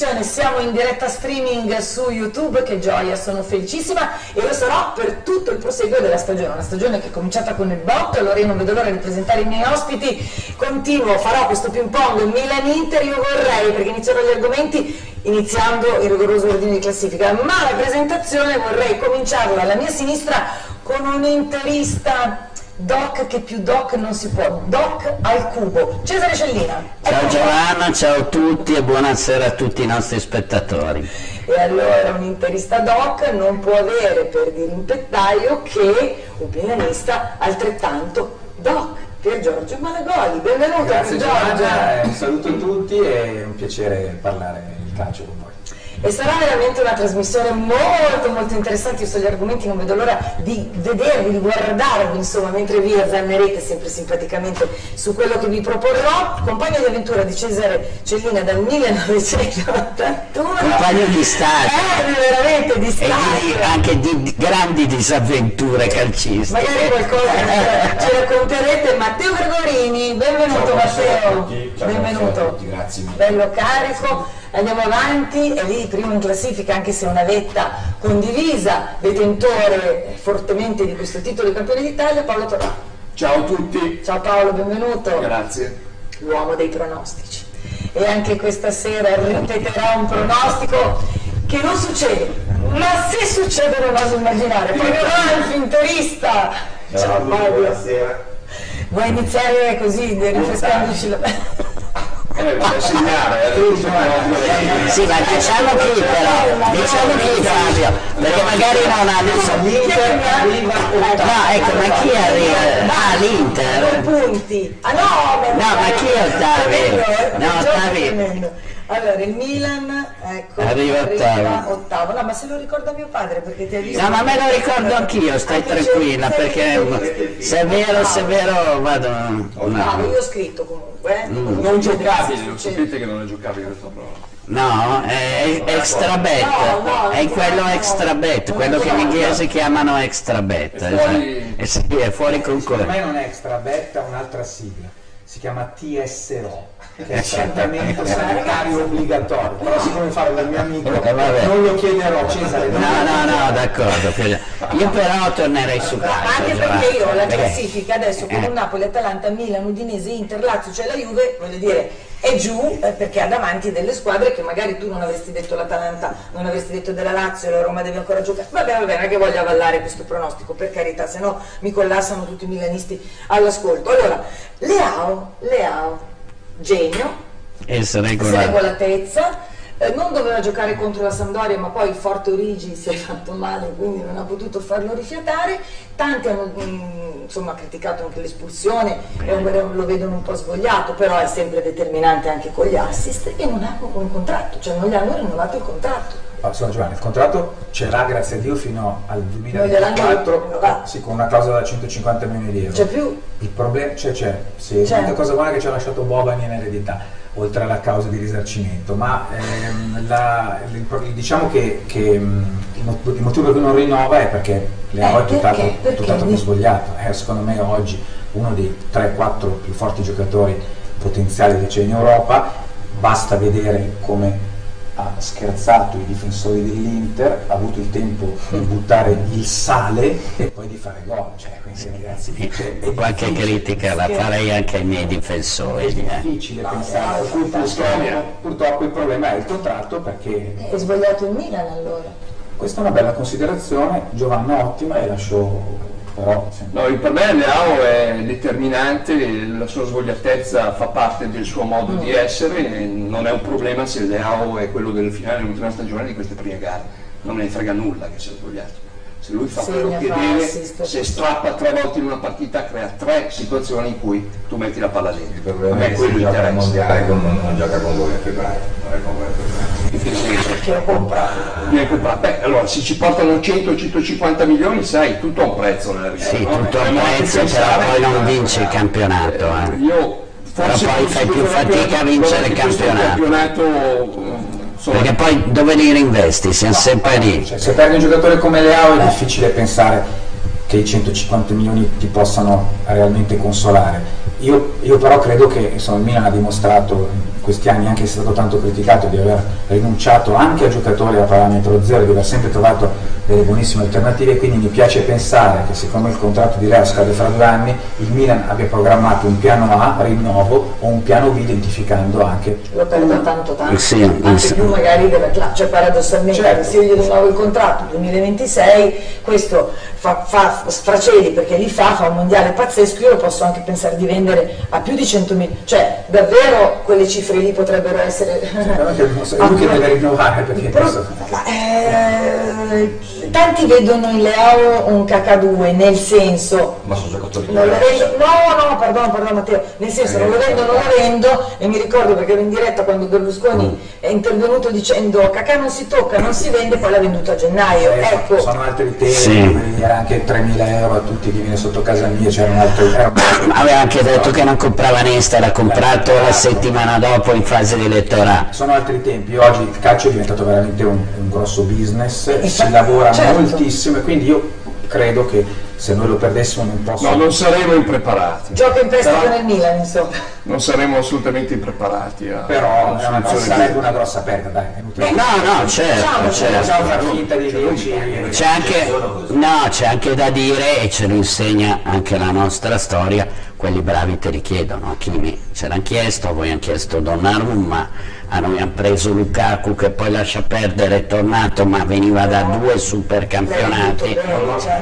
trasmissione. Siamo in diretta streaming su YouTube, che gioia, sono felicissima e lo sarò per tutto il proseguo della stagione. Una stagione che è cominciata con il botto, allora io non vedo l'ora di presentare i miei ospiti. Continuo, farò questo ping pong Milan-Inter, io vorrei, perché inizierò gli argomenti iniziando il rigoroso ordine di classifica, ma la presentazione vorrei cominciarla alla mia sinistra con un interista Doc che più doc non si può, doc al cubo. Cesare Cellina. Ciao Giovanna, ciao a tutti e buonasera a tutti i nostri spettatori. E allora un interista doc non può avere per dirimpettaio che un pianista altrettanto doc. Pier Giorgio Malagoli, benvenuto Grazie Pier Giorgio. Giovanna, un saluto a tutti e è un piacere parlare il calcio con voi. E sarà veramente una trasmissione molto molto interessante, io so gli argomenti, non vedo l'ora di vedervi, di guardarvi, insomma, mentre vi azzannerete sempre simpaticamente su quello che vi proporrò. Compagno di avventura di Cesare Cellina dal 1981. Compagno di stato. Eh, veramente di E stato. di- anche di di grandi disavventure calcistiche. Magari qualcosa ce- ci racconterete. Matteo Gregorini, benvenuto Ciao, Matteo. Ciao, benvenuto. a tutti, grazie mille. Bello carico. Andiamo avanti, è lì primo in classifica anche se è una vetta condivisa, detentore fortemente di questo titolo di campione d'Italia, Paolo Torrà. Ciao a tutti, Ciao Paolo, benvenuto. grazie. L'uomo dei pronostici. E anche questa sera ripeterà un pronostico che non succede, ma se succede non oso immaginare. Fabio Ralfi, interista. Ciao Fabio. buonasera. Vuoi iniziare così, rinfrescandoci la... Eh, bisogna segnare, eh. Sì, ma diciamo chi però, diciamo chi Fabio, perché magari non hanno L'Inter arriva No, ecco, ma chi arriva? Ah, l'Inter. punti. Ah no, No, ma chi è ottavi? Eh? No, ottavi. Allora, il Milan, ecco, Arriva ottavo. ottavo. No, ma se lo ricorda mio padre perché ti ha visto. No, ma me lo ricordo anch'io, stai Anche tranquilla, perché se è vero, se è vero, vado... Ottavo, No, io ho scritto comunque. eh. Mm. Non giocabile, lo sapete che non è giocabile questa prova. no è extra bet, No, no, è quello extra bet, quello che gli inglesi chiamano extra bet. È fuori- Eh sì, è fuori Secondo concorrenza. me non è extra betta, un'altra sigla. Si chiama TSO, è trattamento sanitario obbligatorio. Però siccome farlo dal mio amico, Eh, non lo chiederò Cesare. No, no, no, d'accordo. Io però tornerei su calcio. Anche Giovanni, perché io ho la classifica adesso con Eh. un Napoli, Atalanta, Milan, Udinese, Inter, Lazio, cioè la Juve, voglio dire, è giù eh, perché ha davanti delle squadre che magari tu non avresti detto l'Atalanta, non avresti detto della Lazio, la Roma deve ancora giocare. Vabbè, va bene, che voglio avallare questo pronostico, per carità, se no mi collassano tutti i milanisti all'ascolto. Allora, Leao, Leao, genio, Essere regolare. sregolatezza. eh, non doveva giocare contro la Sampdoria, ma poi Forte Origi si è fatto male, quindi non ha potuto farlo rifiatare. Tanti hanno mm, insomma, criticato anche l'espulsione, lo vedono un po' svogliato, però è sempre determinante anche con gli assist e non ha un contratto, cioè non gli hanno rinnovato il contratto. Scusa, Giovanni, il contratto ce l'ha grazie a Dio fino al Non gliel'hanno 2024, rinnovato. sì, con una clausola da 150 milioni di euro. C'è più? Il problema c'è, c'è, sì, C'è. l'unica cosa buona che ci ha lasciato Boban in eredità, oltre alla causa di risarcimento, ma ehm, la- diciamo che, che, mm, il mot- il motivo per cui non rinnova è perché Leao Eh, è tutt'altro, perché? Perché? tutt'altro che svogliato, è secondo me oggi uno dei 3-4 più forti giocatori potenziali che c'è in Europa, basta vedere come ha scherzato i difensori dell'Inter, ha avuto il tempo di buttare il sale e poi di fare gol, cioè, quindi ragazzi, cioè, è Qualche critica la farei anche ai miei È difensori. eh. difficile pensare, per cui purtroppo, purtroppo il problema è il contratto perché È svogliato il Milan allora. questa è una bella considerazione, Giovanna ottima e lascio però sempre- No, per me Leao è determinante, la sua svogliatezza fa parte del suo modo di essere, e non è un problema se Leao è quello del finale dell'ultima stagione di queste prime gare, non me ne frega nulla che sia svogliato. Se lui fa Segna, quello che deve, se strappa tre volte in una partita crea tre situazioni in cui tu metti la palla dentro. Il A problema me è che quello gioca al interessa. mondiale non, non gioca con voi a febbraio, non è con voi a febbraio. Compra. Viene comprato. Beh, allora se ci portano 100-150 milioni, sai, tutto ha un prezzo nella vita. Sì, no? tutto a Dobbiamo anche prezzo, però pensare- poi non vince il campionato. eh. Io forse Però poi fai più fatica a vincere il campionato. eh, Perché poi dove li reinvesti? Siamo sempre lì. Cioè, se perdi un giocatore come Leao è difficile pensare che i 150 milioni ti possano realmente consolare. io, io però credo che insomma, il Milan ha dimostrato in questi anni, anche se è stato tanto criticato, di aver rinunciato anche a giocatori a parametro zero, di aver sempre trovato delle buonissime alternative, quindi mi piace pensare che siccome il contratto di Leo scade fra due anni, il Milan abbia programmato un piano A, rinnovo, o un piano B identificando anche lo perdo tanto tanto, Sì, anche sì. più magari della classe, cioè paradossalmente Certo. se io gli rinnovo il contratto 2026, questo fa, fa sfraceli perché li fa, fa un mondiale pazzesco, io lo posso anche pensare di vendere a più di 100.000, cioè davvero quelle cifre lì potrebbero essere... Però che so, è lui che deve rinnovare perché Però- adesso- ma, eh, tanti vedono in Leao un cacadue, nel senso Ma sono giocatori non lo diversi. vendo, no, no, perdono, perdono Matteo, nel senso non lo vendo, non lo vendo e mi ricordo perché ero in diretta quando Berlusconi è intervenuto dicendo cacà non si tocca, non si vende, poi l'ha venduto a gennaio, Eh, ecco. sono altri temi, Sì. era anche 3.000 euro a tutti chi viene sotto casa mia, c'era un altro... Aveva anche detto che non comprava Nesta, l'ha comprato la settimana dopo in fase di elettorale. Sono altri tempi, oggi il calcio è diventato veramente un, un grosso business, si Infatti, lavora certo. moltissimo e quindi io credo che se noi lo perdessimo non posso... No, non saremo impreparati, Gioca in prestito Però- nel Milan, insomma. non saremo assolutamente impreparati a Però a una grossa- sarebbe una grossa perdita, dai, inutile. No, no, certo, Diciamo, certo. C'è anche, no, c'è anche da dire, e ce lo insegna anche la nostra storia, quelli bravi te li chiedono. Kimi ce l'hanno chiesto, a voi hanno chiesto Donnarumma, a noi hanno preso Lukaku che poi lascia perdere, è tornato, ma veniva da due supercampionati.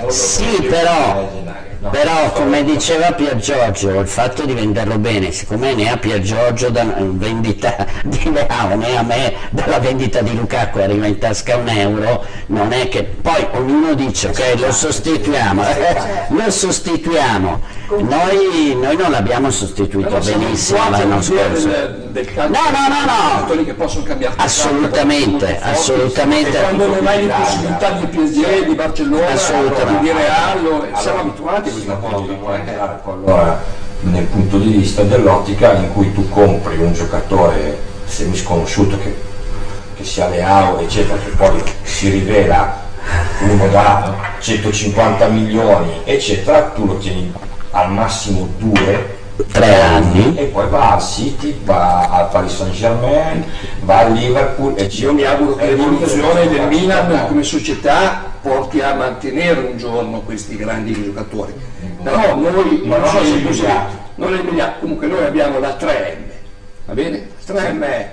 Sì, però, all. Però come diceva Pier Giorgio, il fatto di venderlo bene, siccome ne ha Pier Giorgio da vendita di Leao, né a me dalla vendita di Lukaku arriva in tasca un euro, non è che poi ognuno dice ok lo sostituiamo, eh, lo sostituiamo. Noi, noi non l'abbiamo sostituito benissimo l'anno scorso. No, no, no, no. Assolutamente, assolutamente. Quando non hai le possibilità di PSG, di Barcellona, di Real, siamo abituati a questi Una cosa guardare allora nel punto di vista dell'ottica in cui tu compri un giocatore semisconosciuto che, che sia Leao eccetera che poi si rivela uno da 150 milioni eccetera tu lo tieni al massimo due Tre anni. e poi va al City, va al Paris Saint Germain, va al Liverpool e Io mi auguro che l'evoluzione del Milan come società porti a mantenere un giorno questi grandi giocatori. Però noi Ma non così, immediati. non li comunque noi abbiamo la 3M, va bene? 3M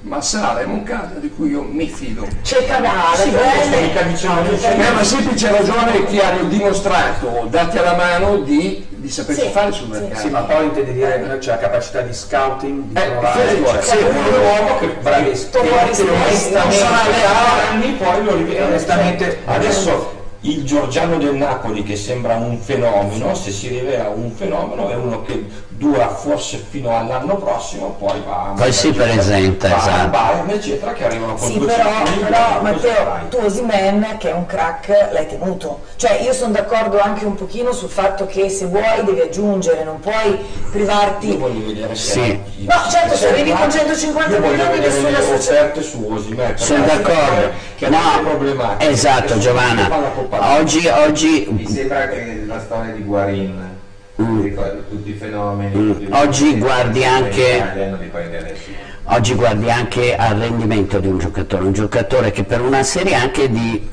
è Maldini, Massara e Moncada di cui io mi fido. C'è Canale, Sì, bene. diciamo Per una semplice ragione che hanno dimostrato, dati alla mano, di, di sapersi Sì, fare sul mercato. Sì, ma poi intende dire che c'è la capacità di scouting, di Eh, trovare... sì, cioè, sì, è un uomo che bravissimo. Non sarà le anni poi lo rivede onestamente adesso il Giorgiano del Napoli che sembra un fenomeno se si rivela un fenomeno è uno che dura forse fino all'anno prossimo poi va Poi si presenta, esatto. Bayern eccetera che arrivano con Sì, 200 però, milioni, però Matteo, tu Osimen, che è un crack, l'hai tenuto. Cioè io sono d'accordo anche un pochino sul fatto che se vuoi devi aggiungere, non puoi io privarti. voglio vedere se Sì. No, certo, se arrivi con 150 io voglio milioni vedere nessuna società. su Osimhen Sono d'accordo. che delle problematiche No, esatto Giovanna. Oggi, oggi Mi sembra che la storia di Guarin, Mm. ricordi, tutti i fenomeni, Mm. tutti Oggi guardi anche-. Oggi guardi anche al rendimento di un giocatore, un giocatore che per una serie anche di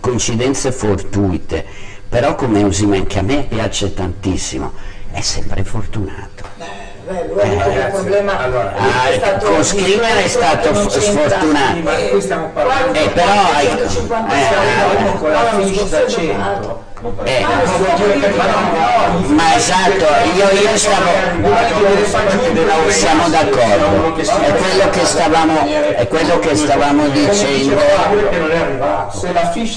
coincidenze fortuite, però come Osimen che a me piace tantissimo, è sempre fortunato. Beh, lui che il problema allora, ah, è stato con Skriniar è stato sfortunato. Eh, però hai- 150 eh, milioni, con la fiche scorso da è 100. Eh, Ah, ma esatto, io, io stavo, siamo d'accordo, è quello che stavamo, è quello che stavamo dicendo. Se la fish,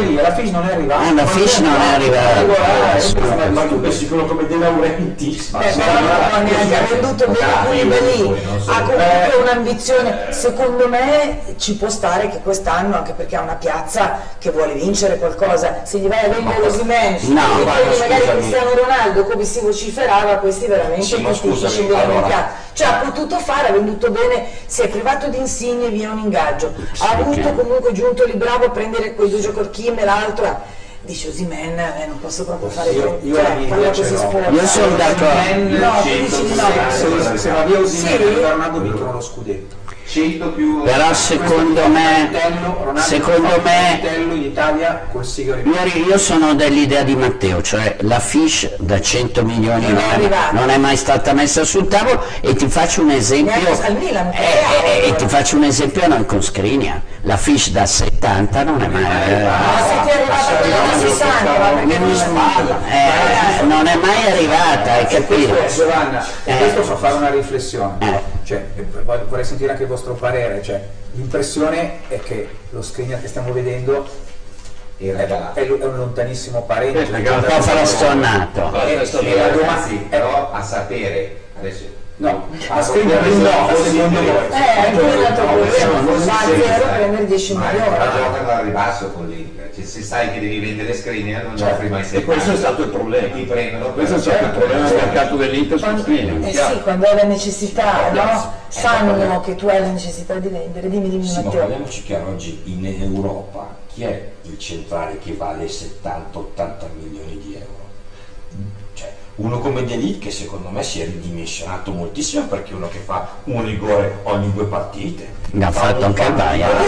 lì, la fish non è arrivata. Ah, la fish non è arrivata. Eh, ma tu pensi quello come De Laurenti Eh, non neanche ha venduto bene Koulibaly, ha comunque un'ambizione, secondo me ci può stare che quest'anno, anche perché ha una piazza che vuole vincere qualcosa, se gli vai a vendere Osimhen, No, e ma prendi magari scusami. Cristiano Ronaldo come si vociferava, questi veramente Sì, ma scusami, allora-. Cioè ha potuto fare, ha venduto bene, si è privato di insigne via un ingaggio, ha avuto comunque giunto lì bravo a prendere quei due giocatori Kim e l'altro. dice Osimen eh, non posso proprio fare Io- io cioè, così l'ho. sporca. Io sono d'accordo. No, no. Se, se va via Osimhen Sì. Ronaldo vincono lo scudetto 100 più Però secondo me, secondo me Io, sono dell'idea di Matteo, cioè la fish da 100 milioni Non non, è arrivata. non è mai stata messa sul tavolo e ti faccio un esempio eh, eh, eh, e ti faccio un esempio noi con Skriniar, la fish da 70 non è mai eh, arrivata quella da 60, ma perché non eh, non è mai arrivata, hai capito? Giovanna, questo fa fare una riflessione, cioè, vorrei sentire anche il vostro parere, cioè, l'impressione è che lo screener che stiamo vedendo è, è un lontanissimo parente. Eh, e la ragazzi, domanda- però a sapere. Adesso No, a screener no, secondo voi. Eh, anche io No, quello, siamo- non va a Sì, zero prendere 10 Ma milioni. Ma giocano al ribasso con l'Inter, cioè, se sai che devi vendere screener non Certo. offri mai E 70. questo è stato il problema. Ti prendono Questo è stato il problema del mercato dell'Inter su Skriniar, eh sì, quando hai la necessità, no? Eh, Sanno parliamo- che tu hai la necessità di vendere. Dimmi, dimmi Sì, ma Matteo. parliamoci chiaro, oggi in Europa chi è il centrale che vale 70-80 milioni di euro? Cioè, uno come Delit che secondo me si è ridimensionato moltissimo perché è uno che fa un rigore ogni due partite. Ne ha Fa fatto un anche il. Bayern. È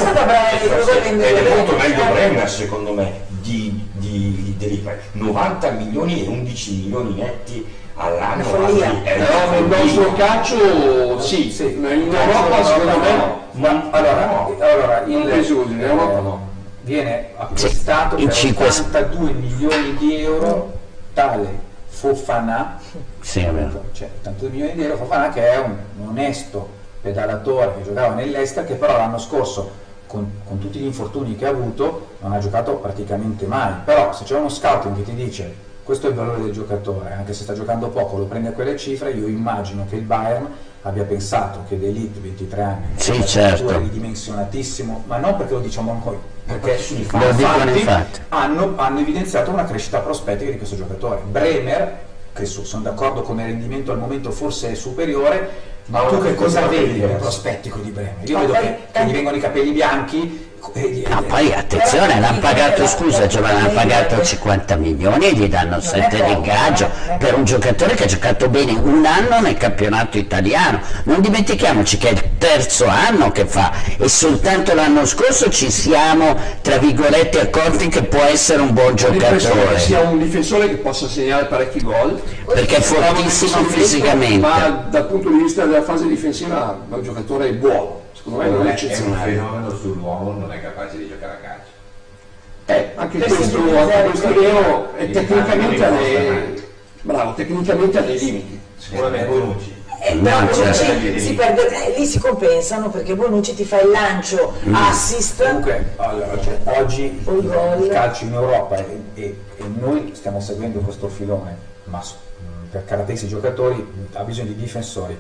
Ed vendere è molto meglio Eh. Bremer secondo me di, di, di Delit. 90 milioni e 11 milioni netti all'anno. È nel follia. nostro calcio sì, Sì. ma in Europa secondo me Ma allora, No. allora il, così, in Europa eh, no. viene acquistato in per cinque- 82 milioni di euro tale Fofana. Sì, cioè 82 milioni di euro Fofana che è un, un onesto pedalatore che giocava nell'Ester che però l'anno scorso con, con tutti gli infortuni che ha avuto non ha giocato praticamente mai. Però se c'è uno scouting che ti dice questo è il valore del giocatore anche se sta giocando poco lo prende a quelle cifre io immagino che il Bayern abbia pensato che D'Elite 23 anni Sì, certo. ridimensionatissimo ma non perché lo diciamo noi perché i fatti. hanno, hanno evidenziato una crescita prospettica di questo giocatore. Bremer, che su- sono d'accordo come rendimento al momento forse è superiore, ma tu che cosa vedi nel prospettico di Bremer? Io Ma vedo che, che gli vengono i capelli bianchi Ma poi attenzione, l'hanno pagato, scusa Giovanni, l'hanno pagato 50 milioni e gli danno 7 di ingaggio per un giocatore che ha giocato bene un anno nel campionato italiano. Non dimentichiamoci che è il terzo anno che fa e soltanto l'anno scorso ci siamo, tra virgolette, accorti che può essere un buon l'impressione che giocatore. sia un difensore che possa segnare parecchi gol Perché è fortissimo ma fisicamente. dal punto di vista della fase difensiva è un giocatore buono secondo me non è è un eccezionale fenomeno sull'uomo, non è capace di giocare a calcio. Eh, anche questo, anche questo è vero e Gli tecnicamente ha dei, bravo, tecnicamente ha dei limiti Sicuramente Bonucci. Eh, però. Bonucci si perde, eh, lì si compensano perché Bonucci ti fa il lancio, Mm. assist. Comunque allora, cioè, oggi il, gol. il calcio in Europa e, e- e noi stiamo seguendo questo filone, ma per caratteristiche i giocatori mh, ha bisogno di difensori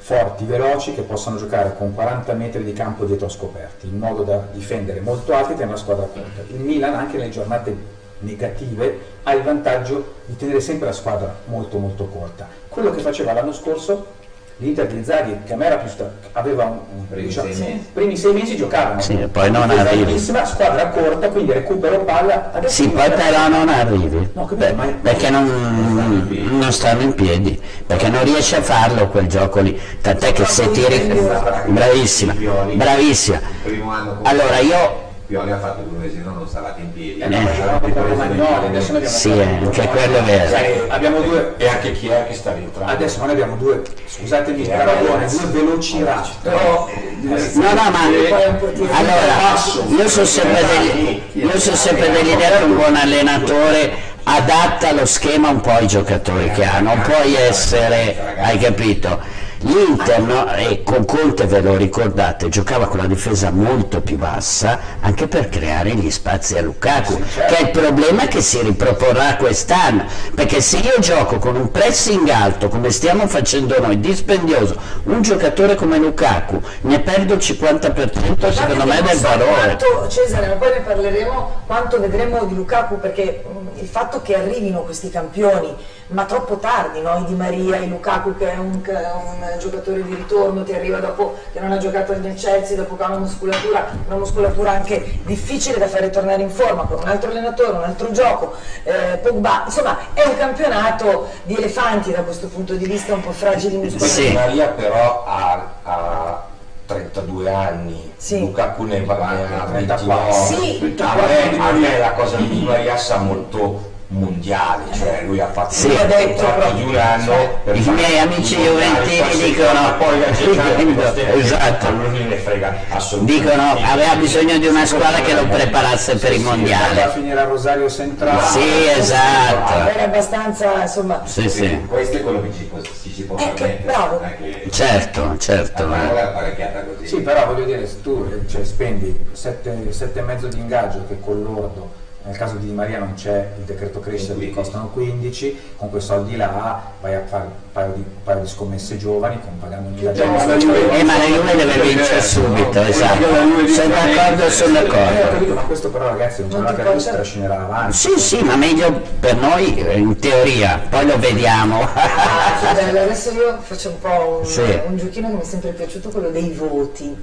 forti, veloci che possano giocare con 40 metri di campo dietro scoperti, in modo da difendere molto alti e tenere la squadra corta. Il Milan anche nelle giornate negative ha il vantaggio di tenere sempre la squadra molto molto corta. Quello che faceva l'anno scorso l'Inter di Zaghi, che a me era più sta- aveva un, un- Primi diciamo, sei mesi. primi sei mesi giocavano. Sì, poi non arrivi. squadra corta, quindi recupero palla. Adesso Sì, poi però non arrivi, No, capito, Beh, ma- perché non, non stanno in piedi, perché non riesce a farlo quel gioco lì, tant'è che se tiri... Bravissima, bravissima. Allora io, Pioli ha fatto due mesi, non stavate in piedi. Eh, no, Romagnoli, adesso abbiamo Sì, eh, anche quello è vero. Abbiamo due, E anche chi è che sta rientrando? adesso noi abbiamo due, scusatemi il paragone, due veloci razzi. però no no ma, allora, io sono sempre, degli- io sono sempre dell'idea che un buon allenatore adatta lo schema un po' ai giocatori che ha, non puoi essere, hai capito? L'Inter, e con Conte ve lo ricordate, giocava con la difesa molto più bassa anche per creare gli spazi a Lukaku, che è il problema che si riproporrà quest'anno, perché se io gioco con un pressing alto come stiamo facendo noi, dispendioso, un giocatore come Lukaku, ne perdo il 50% secondo me del valore. Quanto, Cesare, ma poi ne parleremo quanto vedremo di Lukaku perché mh, il fatto che arrivino questi campioni ma troppo tardi, no? I Di Maria, i Lukaku che è un, un, giocatore di ritorno, ti arriva dopo che non ha giocato nel Chelsea, dopo che ha una muscolatura, una muscolatura anche difficile da fare tornare in forma, con un altro allenatore, un altro gioco, eh, Pogba, insomma è un campionato di elefanti da questo punto di vista un po' fragili muscolari. Di Maria però ha, ha 32 anni, Sì. Lukaku ne va ha 29. Sì. A me, a me la cosa di Di Maria sa molto mondiale, cioè lui ha fatto Sì. un Ha detto di un anno per I miei amici juventini dicono- poi esatto. a lui ne frega assolutamente Dicono aveva bisogno di una squadra che lo preparasse per i Andava a mondiali. finire a Rosario Centrale. Sì, esatto. Era abbastanza, insomma, Sì, sì. Questo è quello che ci, ci si può Eh, permettere. bravo. Certo, certo. Eh. Sì, però voglio dire, se tu cioè, spendi 7,5 di ingaggio che con l'ordo, nel caso di Di Maria non c'è il decreto crescita che 15. costano 15, con quei soldi là vai a fare un paio di, un paio di scommesse giovani con pagando un ingaggio. Eh, ma la Juve deve vincere subito, esatto. Sono d'accordo, sono d'accordo. ma questo però ragazzi è un Non ti che si trascinerà avanti. Sì, sì, ma meglio per noi eh, in teoria, poi lo vediamo. Ah, adesso io faccio un po' un giochino che mi è sempre piaciuto, quello dei voti.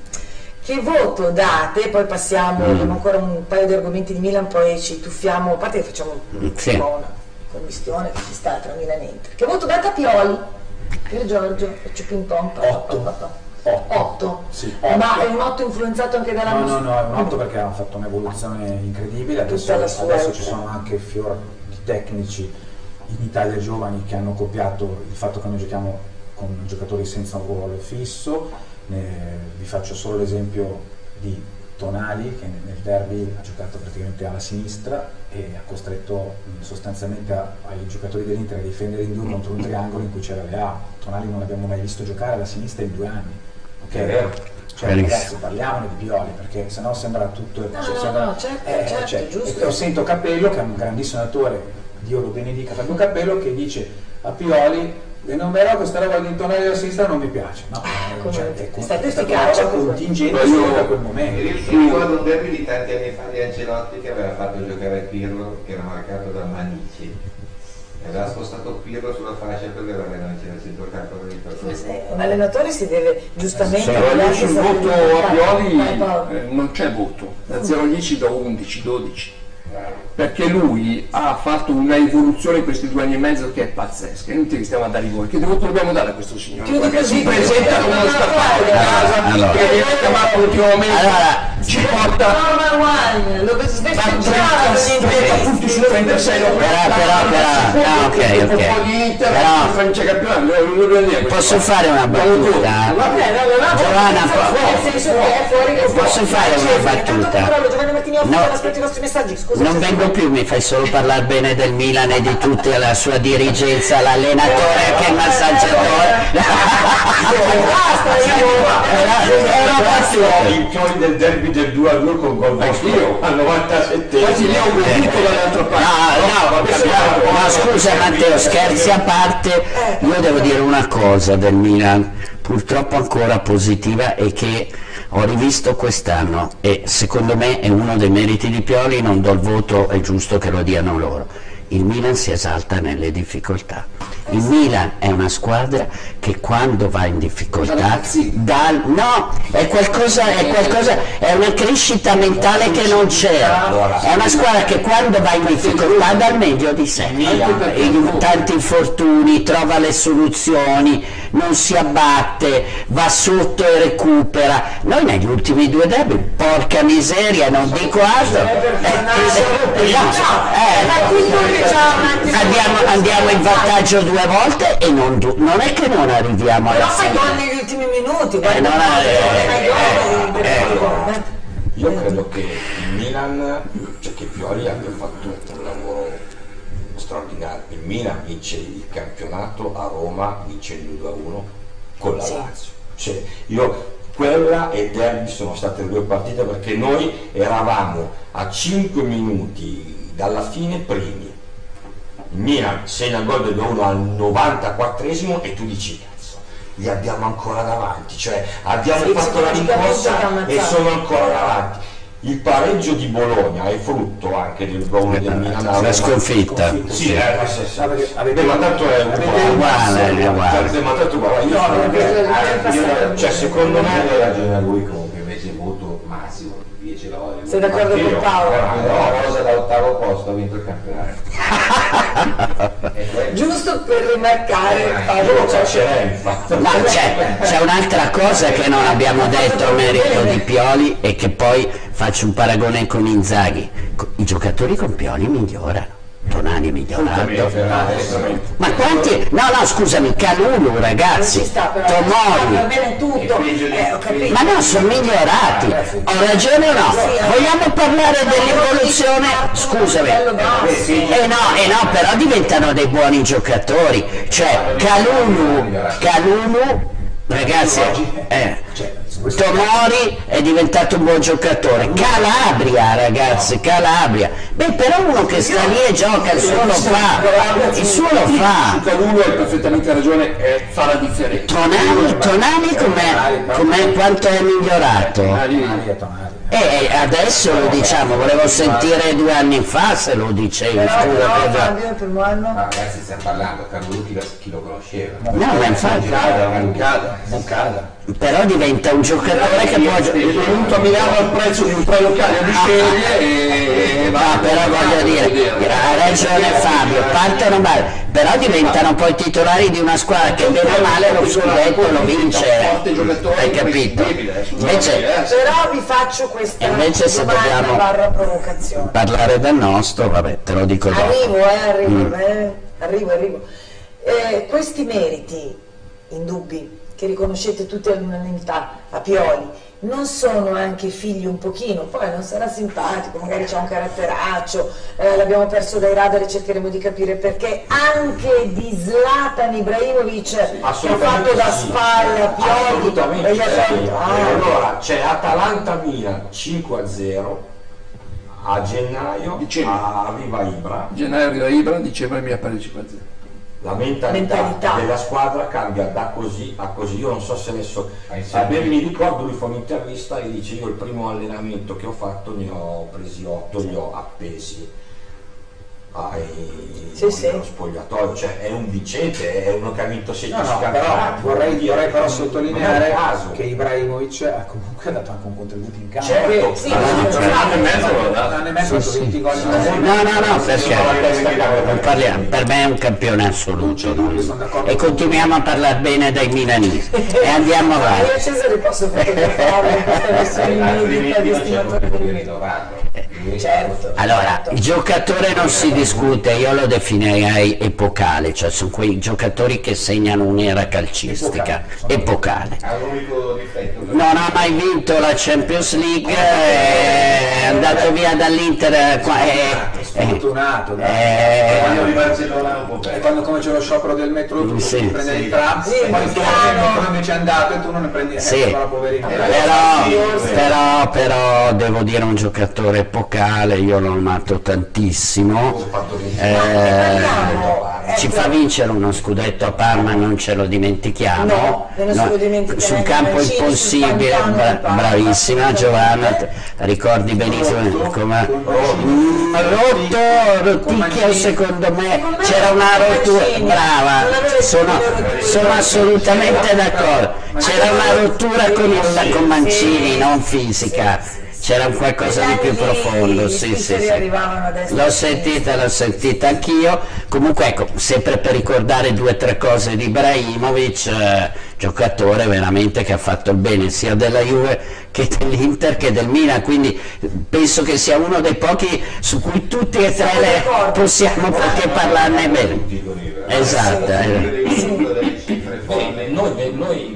Che voto date? Poi passiamo, Mm. abbiamo ancora un paio di argomenti di Milan, poi ci tuffiamo, a parte che facciamo un Sì. po' una commistione che ci sta tra Milan e Inter. Che voto date a Pioli? Pier Giorgio, faccio ping pong. pa, pa, Otto. pa, pa. Otto. Otto? Sì, Ma otto. è un 8 influenzato anche dalla No, no, no, è un 8 perché hanno fatto un'evoluzione incredibile, adesso, adesso ci sono anche fior di tecnici in Italia giovani che hanno copiato il fatto che noi giochiamo con giocatori senza un ruolo fisso, Ne- vi faccio solo l'esempio di Tonali che nel derby ha giocato praticamente alla sinistra e ha costretto sostanzialmente a- ai giocatori dell'Inter a difendere in due contro un triangolo in cui c'era Leao. Tonali non l'abbiamo mai visto giocare alla sinistra in due anni. ok? È vero. Cioè, ragazzi, parliamone di Pioli perché sennò sembra tutto. No, cioè, no, sembra- no, certo, certo, giusto. E io sento Cappello, che è un grandissimo attore, Dio lo benedica, Fabio Cappello, che dice a Pioli. E non verrò questa roba di intonare alla sinistra non mi piace. No, come- cioè, è è stata efficace contingente io- solo da quel momento. mi ricordo un derby di tanti anni fa di Ancelotti che aveva fatto giocare Pirlo che era marcato da Manici e aveva spostato Pirlo sulla fascia per avere non c'era il per cui- Eh, Un allenatore si deve giustamente Però io guardare sul se voto a Pioli eh, non c'è voto, da 0 a 10 do 11, 12. Perché lui ha fatto un'evoluzione in questi due anni e mezzo che è pazzesca. È inutile che stiamo a dare voi. Che voto dobbiamo dare a questo signore? Così, si presenta come uno scappato di casa, Allora. che viene chiamato ultimamente, Allora, ci porta Normal One, lo 30 punti su 36 lo Però, però, però, ah, ok, ok. po' di Inter, Però- Francia campionato, non lo devo dire. Posso fare una battuta? Giovanna, Posso fare una battuta? No. i. Non vengo più, mi fai solo parlare bene del Milan e di tutta la sua dirigenza, l'allenatore che il massaggiatore. Basta, io- Era- i pioni del derby del 2 a 2 con gol Anch'io. al 97 Quasi ne ho bevuto dall'altra parte. No, no, no, scusa Matteo, scherzi a parte, io devo dire una cosa del Milan, purtroppo ancora positiva, e che ho rivisto quest'anno e secondo me è uno dei meriti di Pioli, non do il voto, è giusto che lo diano loro. Il Milan si esalta nelle difficoltà. Il Milan è una squadra che quando va in difficoltà dà, no, è qualcosa, è qualcosa, è una crescita mentale che non c'era. È una squadra che quando va in difficoltà dà il meglio di sé. Tanti infortuni, trova le soluzioni, non si abbatte, va sotto e recupera. Noi negli ultimi due derby, porca miseria, non dico altro. Eh, eh, no, eh, andiamo, andiamo in vantaggio due volte e non, du- non è che non arriviamo Però alla fai fine. gol negli ultimi minuti, guarda. non è- fai eh, eh, Io credo che il Milan, cioè che Pioli abbia fatto un lavoro straordinario. Il Milan vince il campionato a Roma vincendo 2 a 1 con la Lazio. Cioè, io quella e derby sono state le due partite perché noi eravamo a 5 minuti dalla fine primi. Il Milan segna il gol del 2 a 1 al 94esimo e tu dici cazzo, li abbiamo ancora davanti, cioè abbiamo Sì, fatto la rincorsa e sono ancora davanti. il pareggio di Bologna è frutto anche del gol del Milan la sconfitta. Sì, eh, sì, sì, Avete- sì. avete- Beh, ma tanto è uguale, è uguale. Cioè, è eh, io- cioè, secondo me ha ragione a lui comunque, invece voto massimo, 10 lode. Sei d'accordo con. Paolo? Eh, No, Rosa da ottavo posto ha vinto il campionato. Giusto per rimarcare Paolo. Ciacerè, infatti. Ma c'è, c'è un'altra cosa che non abbiamo detto a merito di Pioli e che poi faccio un paragone con Inzaghi. I giocatori con Pioli migliorano. Tonani è migliorato. Ma quanti? No, no, scusami, Calulu, ragazzi. Tomori. Eh. Ma no, sono migliorati. Ho ragione o no? Vogliamo parlare dell'evoluzione? Scusami. Eh no, eh no, però diventano dei buoni giocatori. Cioè, Calulu, Calulu, ragazzi, eh, Tomori è diventato un buon giocatore. Calabria, ragazzi, Calabria. Beh, però uno che sta lì e gioca, il suo lo fa. Il suo lo fa. Calulo hai perfettamente ragione, eh, fa la differenza. Tonali, Tonali com'è, com'è quanto è migliorato? Tonali- Tonali è Tonali. E adesso lo diciamo, volevo sentire due anni fa se lo dicevi, Però, scusa il primo anno. Ma ragazzi stiamo parlando, Carlo chi, lo- chi lo conosceva? No, ma infatti, Mancada. Moncada. però diventa un giocatore che può È giocare. venuto a Milano al prezzo di un prelocale di sceglie e va No, però voglio dire, ha ragione Fabio, partono male, però diventano poi titolari di una squadra che bene o male lo scudetto lo vince, hai capito? Invece Però vi faccio questa invece se dobbiamo- parlare del nostro, vabbè, te lo dico dopo. Arrivo, eh, arrivo, Mm. eh, arrivo, arrivo. Eh, questi meriti indubbi che riconoscete tutti all'unanimità a Pioli non sono anche figli un pochino, poi non sarà simpatico, magari c'ha un caratteraccio, eh, l'abbiamo perso dai radar e cercheremo di capire perché anche di Zlatan Ibrahimovic che ha fatto da sì. spalla a Pioli e gli ha sì. fatto ah, allora c'è Atalanta Milan 5 a 0 a gennaio Dicembre. a Viva Ibra. Gennaio arriva Ibra, dicembre mi appare 5 a 0. La mentalità, Mentalità. della squadra cambia da così a così. Io non so se adesso a me sempre- mi ricordo lui fa un'intervista e dice io il primo allenamento che ho fatto ne ho presi 8, li ho appesi ai Sì, sì. allo spogliatoio, cioè è un vincente, è uno che ha vinto 16 No, no, però campionati. vorrei, dire, vorrei però un sottolineare caso. che Ibrahimovic ha comunque dato anche un contributo in campo. Certo, Sì, allora, sì, sì. un anno e mezzo l'ho Un dato. anno e mezzo ha fatto 20 gol in una No, no, no, perché non parliamo, per me è un campione assoluto no? Sono e continuiamo a parlare bene dai milanesi e andiamo Io avanti. a Cesare posso fotografare in questa Certo. Allora, il giocatore non si discute, io lo definirei epocale, cioè sono quei giocatori che segnano un'era calcistica, epocale. Non ha mai vinto la Champions League, è andato via dall'Inter eh, eh, eh, Sfortunato, dai. eh, Quando di Barcellona un po' E quando comincia lo sciopero del metro tu Sì, prendi sì. il tram, Sì, poi il metro invece è andato e tu non ne prendi Sì. eh, la poverina. Però, però, però devo dire un giocatore epocale, io l'ho amato tantissimo. Eh, ci fa vincere uno scudetto a Parma, non ce lo dimentichiamo. No, non se lo dimenticheremo sul campo Mancini, impossibile, bra- bravissima Giovanna, ricordi benissimo come rotto, rotticchio secondo me, c'era una rottura, brava, sono, sono assolutamente d'accordo, c'era una rottura con, il, con Mancini, non fisica. C'era un qualcosa di più profondo, sì, sì, sì. L'ho sentita, l'ho sentita anch'io. Comunque ecco, sempre per ricordare due o tre cose di Ibrahimovic, eh, giocatore veramente che ha fatto il bene sia della Juve che dell'Inter che del Milan, quindi penso che sia uno dei pochi su cui tutti e tre le possiamo perché parlarne bene. Esatto. eh. noi, noi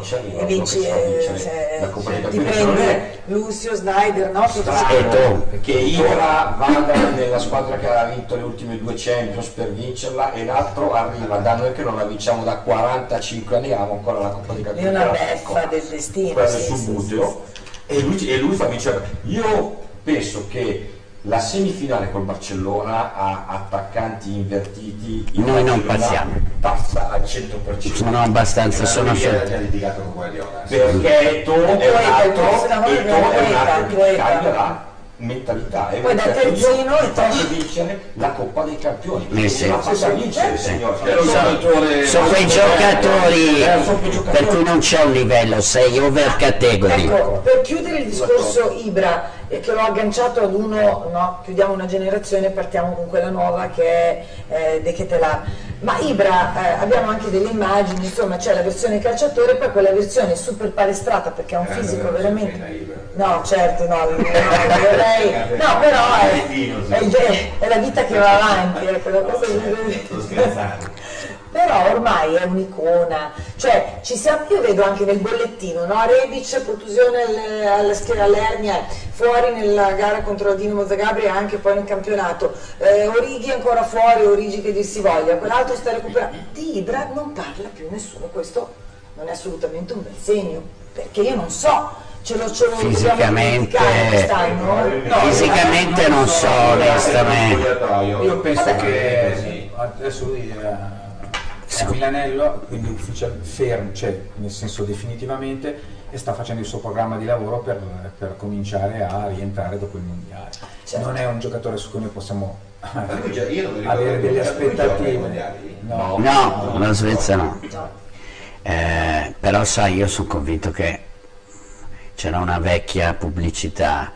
che ci fa eh, la Coppa dei ti prende Lucio, Snyder, no? E tu? che Ibra vada nella squadra che ha vinto le ultime due Champions per vincerla e l'altro arriva da noi che non la vinciamo da 45 anni abbiamo ancora la Coppa dei È Campioni una beffa ecco, del destino. sì, sì, sì, Subuteo e lui, e lui fa vincere io penso che la semifinale col Barcellona ha attaccanti invertiti Noi non passiamo. passa al 100%. Sono abbastanza, sono scelti. già litigato con Guardiola. Perché tu è un e tu Lavoro è un che cambia la mentalità. E Poi da terzino e poi- vincere la Coppa dei Campioni. Eh sì. la faccia Sì, sì. vincere, Sì. Era un giocatore- Sono quei giocatori Eh, sono quei giocatori. per cui non c'è un livello, sei over category. Ecco, per chiudere il discorso Ibra, eh, che l'ho agganciato ad uno, no, chiudiamo una generazione e partiamo con quella nuova che è eh, De Ketelar. Ma Ibra, eh, abbiamo anche delle immagini, insomma c'è la versione calciatore e poi quella versione super palestrata perché ha un Eh, fisico veramente... No, certo, no, no, vorrei... No, però è, è, è la vita che va avanti, ecco, la cosa Sto scherzando. Però ormai è un'icona, cioè ci siamo, io vedo anche nel bollettino, no? Rebic, protusione alle- alla schiena all'ernia, fuori nella gara contro la Dinamo Zagabria e anche poi nel campionato, eh, Orighi ancora fuori, Origi che dir si voglia, quell'altro sta recuperando, di Ibra non parla più nessuno, questo non è assolutamente un bel segno, perché io non so, ce lo ce lo Fisicamente- quest'anno? No, Fisicamente non so, onestamente. Io penso Vabbè. che adesso lui è a Milanello, quindi ufficial fermo, cioè nel senso definitivamente, e sta facendo il suo programma di lavoro per, per cominciare a rientrare dopo il mondiale. Certo. Non è un giocatore su cui noi possiamo avere delle aspettative. mondiali? No, No, la Svezia no. No. Eh, però sai, io sono convinto che c'era una vecchia pubblicità,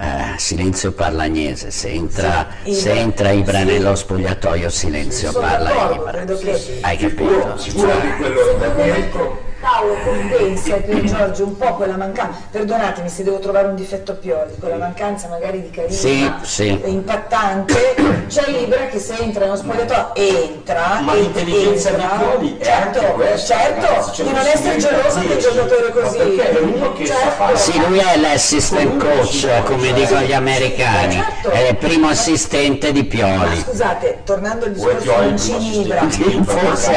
eh, silenzio parlagnese, se entra, Sì, se entra Ibra Sì. nello spogliatoio silenzio Sono parla Ibra. credo che Hai capito? Sicuro che quello Secondo me, Paolo compensa per Giorgio un po' quella mancanza, perdonatemi se devo trovare un difetto a Pioli, quella mancanza magari di carisma Sì, sì. impattante, c'è Ibra che se entra nello spogliatoio entra, Ma l'intelligenza entra, di Pioli è certo, anche questa, certo, ragazzi, cioè di non essere geloso del dirci. giocatore Ma così, perché è uno che sa certo. fare- Sì, lui è l'assistant coach, come dicono gli americani, Certo. è il primo assistente di Ma Pioli. scusate, tornando al discorso Pioli, Mancini primo Ibra, Sì, forse.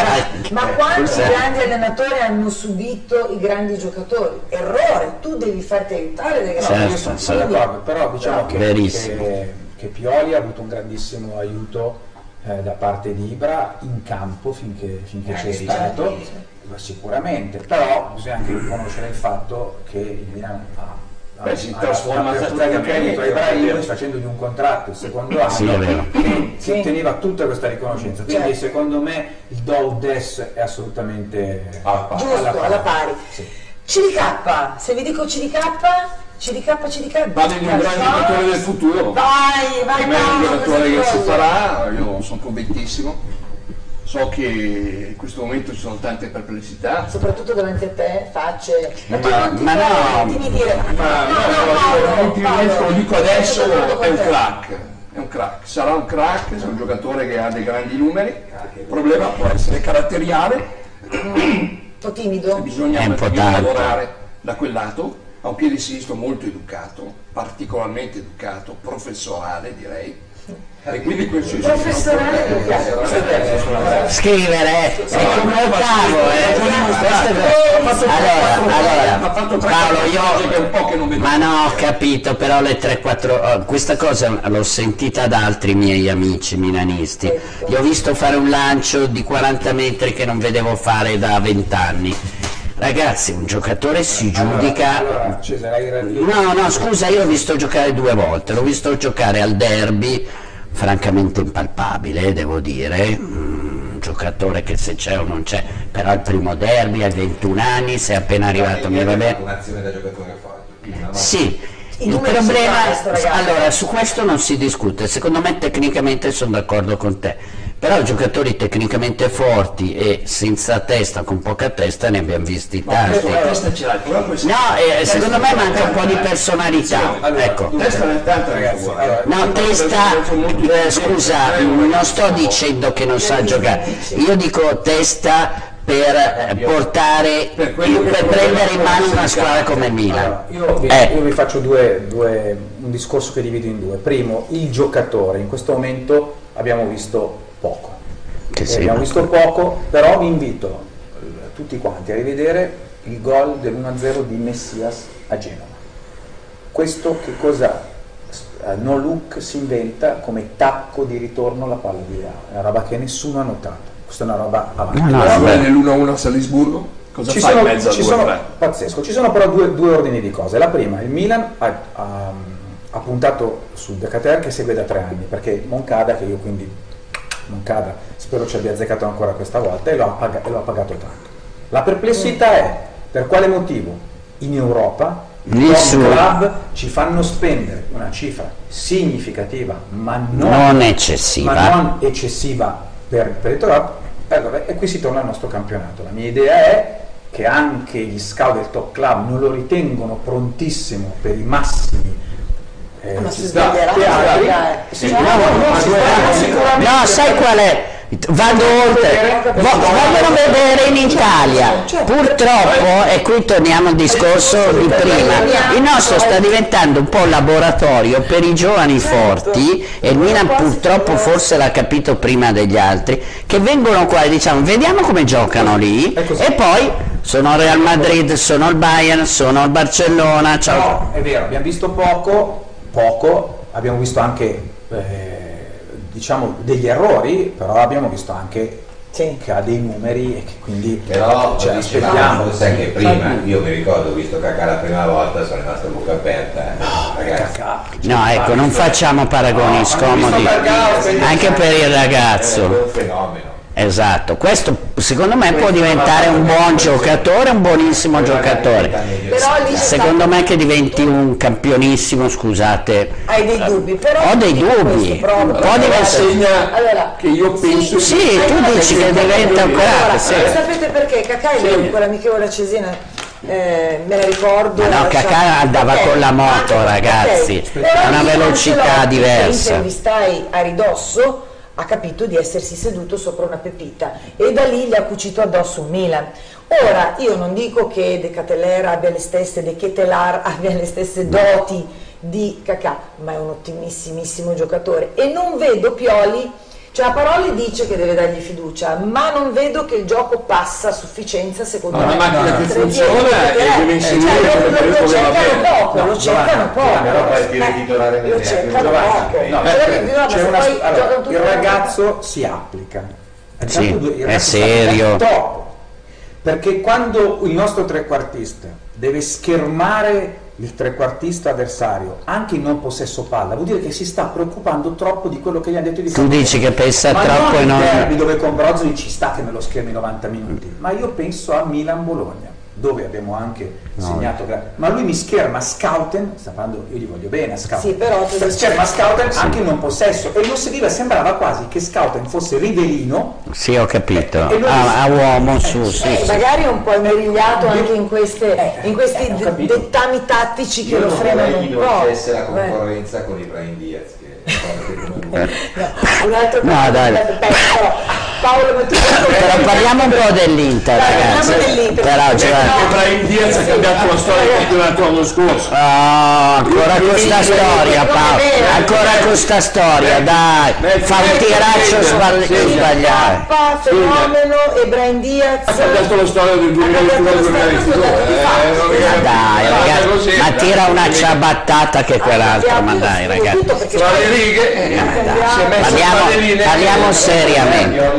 Ma quanti grandi allenatori hanno subito i grandi giocatori? Errore, tu devi farti aiutare dai grandi Certo, d'accordo, però diciamo che, che, che Pioli ha avuto un grandissimo aiuto eh, da parte di Ibra in campo finché, finché c'è stato, sicuramente, però bisogna anche riconoscere il fatto che il Milan ha- Beh, si ha- trasforma a Ibrahimovic facendogli un contratto il secondo anno Sì, che Sì. otteneva tutta questa riconoscenza quindi Certo. secondo me il do des è assolutamente Alla pari. Giusto, alla pari. Sì. CDK, se vi dico CDK, CDK, CDK, di un grande giocatore del futuro. Vai, vai, me è un Paolo, giocatore che si farà, io sono convintissimo. So che in questo momento ci sono tante perplessità. Soprattutto davanti a te, facce. Ma Ma- non ti ma no. Ma no, Paolo, Paolo, lo dico adesso, è un crack. È un crack, sarà un crack, è un giocatore che ha dei grandi numeri. Il problema può essere caratteriale, Un po' timido. bisogna un po' lavorare da quel lato. Ha un piede sinistro molto educato, particolarmente educato, professionale direi. E quindi Professionale educato. Scrivere, è come ottavo, eh. Allora, allora, Paolo, io, ma no, ho capito, però le 3-4, questa cosa l'ho sentita da altri miei amici milanisti. Gli ho visto fare un lancio di 40 metri che non vedevo fare da 20 anni. Ragazzi, un giocatore si giudica allora ragione No, no, scusa, io l'ho visto giocare due volte, l'ho visto giocare al derby, francamente impalpabile, devo dire, Mm, un giocatore che se c'è o non c'è, però il primo derby a 21 anni, sei appena arrivato, mi va bene. Un'azione da giocatore volta- Sì, il problema, allora su questo non si discute, secondo me tecnicamente sono d'accordo con te, però giocatori tecnicamente forti e senza testa, con poca testa ne abbiamo visti tanti. La testa ce l'ha, No, eh, secondo me manca un po' di personalità, ecco. testa nel tanto Ragazzi, ragazzi. allora, No, testa, eh, scusa, non sto dicendo che non sa giocare, io dico testa per eh, portare, per prendere in mano una squadra come Milan. Allora, io, vi, Eh. io vi faccio due, due- un discorso che divido in due. Primo, il giocatore. In questo momento abbiamo visto. Che sì, abbiamo visto poco, però vi invito eh, tutti quanti a rivedere il gol dell'1-0 di Messias a Genova. Questo che cosa eh, no look si inventa come tacco di ritorno alla palla di Leao, è una roba che nessuno ha notato. questa è una roba avanti. No, no, Però vabbè. nell'1-1 a Salisburgo, cosa Ci fai sono, in mezzo a ci 2-3? sono- pazzesco, ci sono però due, due ordini di cose. La prima, il Milan ha, ha- ha puntato su De Cater che segue da tre anni, perché Moncada, che io quindi Moncada spero ci abbia azzeccato ancora questa volta e lo ha, paga- e lo ha pagato tanto. La perplessità è per quale motivo in Europa i club ci fanno spendere una cifra significativa, ma non, Non eccessiva. ma non eccessiva per, per il top, e, allora, e qui si torna al nostro campionato. La mia idea è che anche gli scout del top club non lo ritengono prontissimo per i massimi eh, Ma si sbaglierà, Cioè, no, no, si sbaglierà. No, sai qual è? Vado oltre, Vo- vogliono vedere in Italia. Purtroppo, e qui torniamo al discorso di prima, il nostro sta diventando un po' laboratorio per i giovani forti e il Milan purtroppo forse l'ha capito prima degli altri, che vengono qua e diciamo vediamo come giocano lì. E poi sono il Real Madrid, sono il Bayern, sono il Barcellona, ciao. No, è vero, abbiamo visto poco, poco, abbiamo visto anche eh, diciamo degli errori, però abbiamo visto anche Sì. che ha dei numeri e che quindi Però cioè, lo dicevamo, aspettiamo. lo sai che prima, io mi ricordo, ho visto Cacà la prima volta, sono rimasto a bocca aperta. eh. Ragazzi, Cacà. No, ecco, non facciamo paragoni scomodi, anche per il ragazzo. È un fenomeno. Esatto, questo secondo me può diventare un buon giocatore, un buonissimo giocatore. Però lì c'è Secondo me che diventi un campionissimo, scusate. Hai dei dubbi, però Ho dei dubbi. questo. Può diventare- Allora, che io penso Sì, hai tu una dici che diventa ancora Allora, sì. sapete perché? Cacà è lì, quella amichevole Cesina, eh, me la ricordo. Ma no, Cacà andava Ok, con la moto, ok, ragazzi, a una lì velocità diversa. Che intervistai a ridosso, ha capito di essersi seduto sopra una pepita e da lì gli ha cucito addosso un Milan. Ora, io non dico che De Cateller abbia le stesse, De Ketelar abbia le stesse doti di Cacà, ma è un ottimissimissimo giocatore e non vedo Pioli, cioè a parole dice che deve dargli fiducia, ma non vedo che il gioco passa a sufficienza secondo No, me. una macchina che funziona e deve insegnare cioè, lo, lo problema cercano poco, lo No, cercano poco. però poi il Eh, titolare lo cercano poco. No, no, il ragazzo si applica. Sì, è serio. Perché quando il nostro trequartista deve schermare il trequartista avversario anche in non possesso palla, vuol dire che si sta preoccupando troppo di quello che gli ha detto di Tu dici che pensa ma troppo non il non... derby dove con Brozovic ci sta che me lo schermi 90 minuti, ma io penso a Milan-Bologna, dove abbiamo anche segnato, gra- ma lui mi scherma Scouten, sta parlando, io gli voglio bene a Scouten, Sì, però scherma Scouten anche in non possesso e lo seguiva, sembrava quasi che Scouten fosse rivelino Sì, ho capito. E lui- A, a uomo, su, sì, Eh, sì. magari è un po' imbrigliato anche in, queste, in questi eh, ho de- capito. dettami tattici che Io lo non frenano un che po'. facesse la Beh, concorrenza con Ibrahim Diaz, no, un altro No, dai. però, Paolo, ma tu Però parliamo un po' dell'Inter, Dai, ragazzi. parliamo dell'Inter. Però, No. Giovanni- Ibrahim Diaz ha cambiato la storia del campionato l'anno scorso. Oh, ancora questa storia Paolo, ancora questa storia, dai, fa un tiraccio sbagli- sbagliare. Pappa, fenomeno, e Brian Diaz. Ha cambiato la storia del 2021-2022. Eh, Ma dai, ragazzi, ma tira una ciabattata che quell'altro, ma dai ragazzi. Righe, eh, si è messo Parliamo, parliamo seriamente,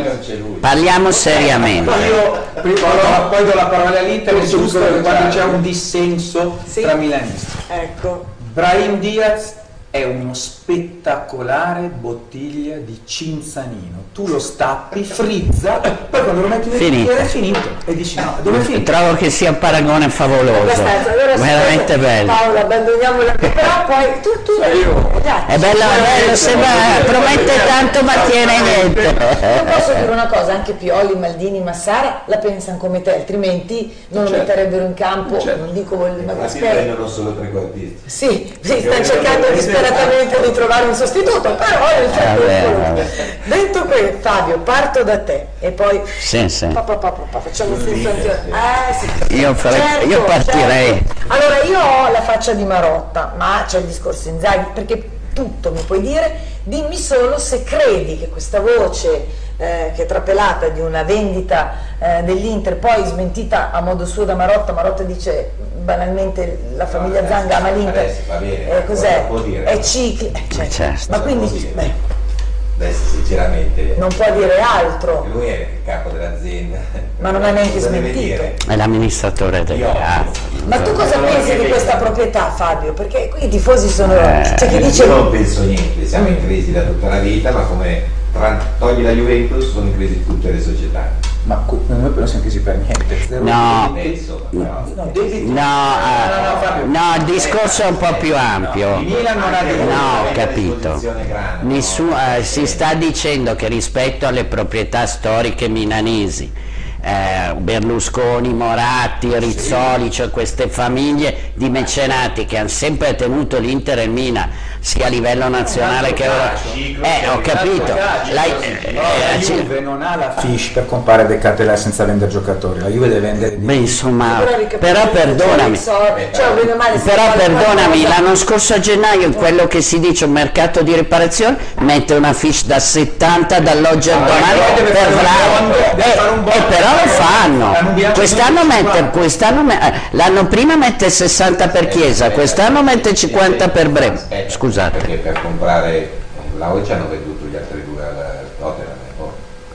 parliamo seriamente. Poi io prima do- poi do la parola all'Inter, bisogna che quando c'è un dissenso Sì. tra milanisti. Ecco. Brahim Diaz è uno spettacolare bottiglia di cinzanino. Tu lo stappi, frizza, poi quando lo metti nel Finito. bicchiere è finito. E dici no, dove è finito? Trovo che sia un paragone favoloso, allora veramente bello. Paolo, abbandoniamo la però poi tu tu È bello, è bello, sembra, promette tanto ma tiene niente. Io posso dire una cosa, anche Pioli, Maldini, Massara la pensano come te, altrimenti non lo Certo. metterebbero in campo, Certo. non dico voglio, ma Infatti spero- prendono solo trequartisti. Sì, sì, sta cercando disperatamente di trovare un sostituto, però nel frattempo- vabbè. Detto questo, Fabio, parto da te e poi Sì, sì. pa, pa, pa, pa, pa, facciamo senso anche eh, sì. Io farei- Certo, io partirei. certo. Allora io ho la faccia di Marotta, ma c'è il discorso Inzaghi, perché tutto mi puoi dire, dimmi solo se credi che questa voce eh, che è trapelata di una vendita eh, dell'Inter, poi smentita a modo suo da Marotta, Marotta dice banalmente la famiglia No, Zanga ama adesso l'Inter, bene, eh, cos'è? È cicli, eh, cioè, Certo. ma quindi adesso sinceramente Non può dire altro, lui è il capo dell'azienda. Ma non ha neanche smentito. È l'amministratore delegato. ma tu cosa Non pensi è di questa proprietà Fabio? Perché qui i tifosi sono... Eh, C'è chi Io dice... non penso niente, siamo in crisi da tutta la vita, ma come togli la Juventus sono in crisi tutte le società. Ma noi però siamo crisi per niente. No. Penso. No, debiti. No, eh, no, il discorso è un po' più ampio. No, ho capito. disposizione grande, Nessu- no? eh, si sta dicendo che rispetto alle proprietà storiche milanesi, eh, Berlusconi, Moratti, Rizzoli, cioè queste famiglie di mecenati che hanno sempre tenuto l'Inter e il Milan, sia a livello nazionale che europeo. Eh, ho capito. La, eh, La eh, Juve non ha la fish per comprare dei cartellari senza vendere giocatori, la Juve deve vendere beh, insomma, però perdonami. cioè, se Però perdonami, l'anno scorso a gennaio in quello che si dice un mercato di riparazione mette una fish da 70 dall'oggi al domani per fare un Vlao bond, deve fare un e, bond. e però lo fanno. Quest'anno mette, 50. quest'anno eh, l'anno prima mette 60 per Chiesa, quest'anno mette 50 per Bremo. Aspetta, Scusate. Perché per comprare ci hanno venduto gli altri due al Tottenham. e poi-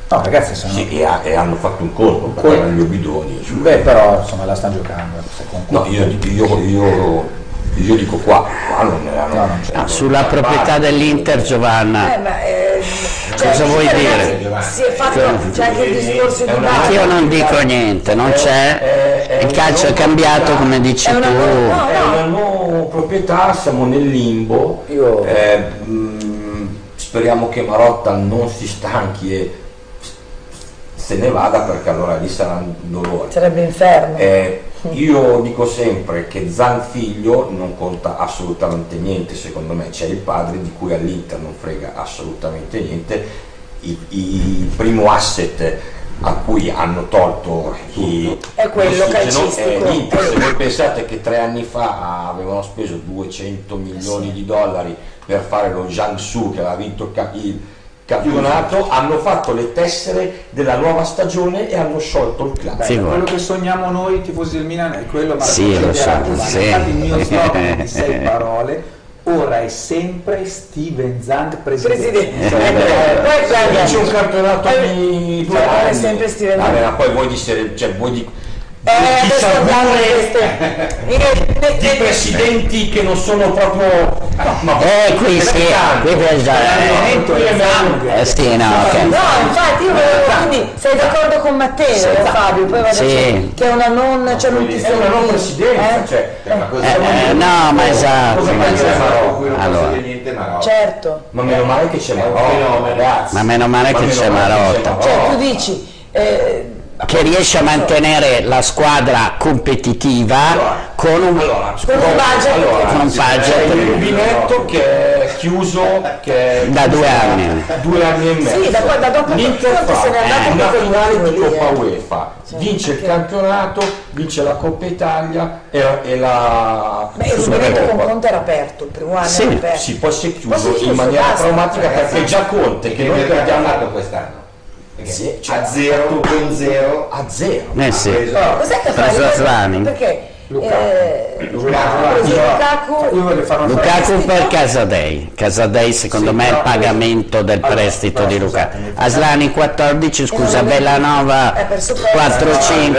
No ragazzi, sono... Sì, e, ha- e hanno fatto un colpo, erano gli obidoni. su- Beh però insomma la stanno giocando. se con- No, io, io- io- io dico qua, qua non. No, non c'è. Ah, sulla proprietà dell'Inter Giovanna, Eh, ma, eh, cioè, Cosa vuoi dire? Si è fatto, c'è anche il discorso di base. io non dico niente, non c'è, il calcio è cambiato come dici È una tu. una nuova proprietà, siamo nel limbo. Io- Eh, mm, speriamo che Marotta non si stanchi e se ne vada perché allora lì sarà un dolore. Sarebbe inferno. Eh, io dico sempre che Zan figlio non conta assolutamente niente, secondo me c'è il padre di cui all'Inter non frega assolutamente niente, I- i- il primo asset a cui hanno tolto i, È quello l'ossigeno calcistico. è l'Inter. Se voi pensate che tre anni fa avevano speso 200 milioni di dollari per fare lo Jiangsu che aveva vinto il ca- il campionato, hanno fatto le tessere della nuova stagione e hanno sciolto il club. Figurati. quello che sogniamo noi tifosi del Milan è quello ma Sì, lo so, sì. infatti il mio slogan di sei parole ora è sempre Steven Zang presidente, Presidente. Poi eh, guarda, Vince un campionato Eh, ogni due cioè, è sempre Steven Vabbè, Zang. ma poi voi di serie, cioè voi di, Eh, di salvare eh, di eh, presidenti che non sono proprio no, ma Eh, qui sì, qui bisogna- eh, sì, no, ok. No, infatti io volevo, quindi sei d'accordo con Matteo, eh, Fabio, poi vado Sì. che è una non, cioè non ti è una non presidenza, eh? cioè, Cioè, ma cosa Eh, eh, no, ma esatto, Cosa ma esatto. Allora. niente Marocco. Certo, ma meno male che c'è Marotta. Ma meno male che c'è Marotta. cioè tu dici, eh, che riesce a mantenere la squadra competitiva con un, Allora, Con un budget allora, che- con un budget rubinetto che è chiuso che è Da due anni. due anni e mezzo Sì, da da dopo l'Inter fa se andato una finale di Coppa eh. UEFA Cioè, vince il campionato vince la Coppa Italia e, e la beh, il rubinetto con. Conte era aperto, il primo anno Sì, era aperto. sì, poi si è Poi chiuso si è chiuso, in maniera traumatica perché già Conte che noi perdiamo quest'anno? Perché Sì, cioè, a zero con zero a zero eh sì Cos'è che fa? Preso Aslani. Perché Lukaku. eh, Lukaku. ha Lukaku, una Lukaku per Casadei Casadei secondo Sì, me è il pagamento del Allora, prestito però di scusate, Lukaku Aslani 14 scusa Bellanova Eh, per supporto. 4-5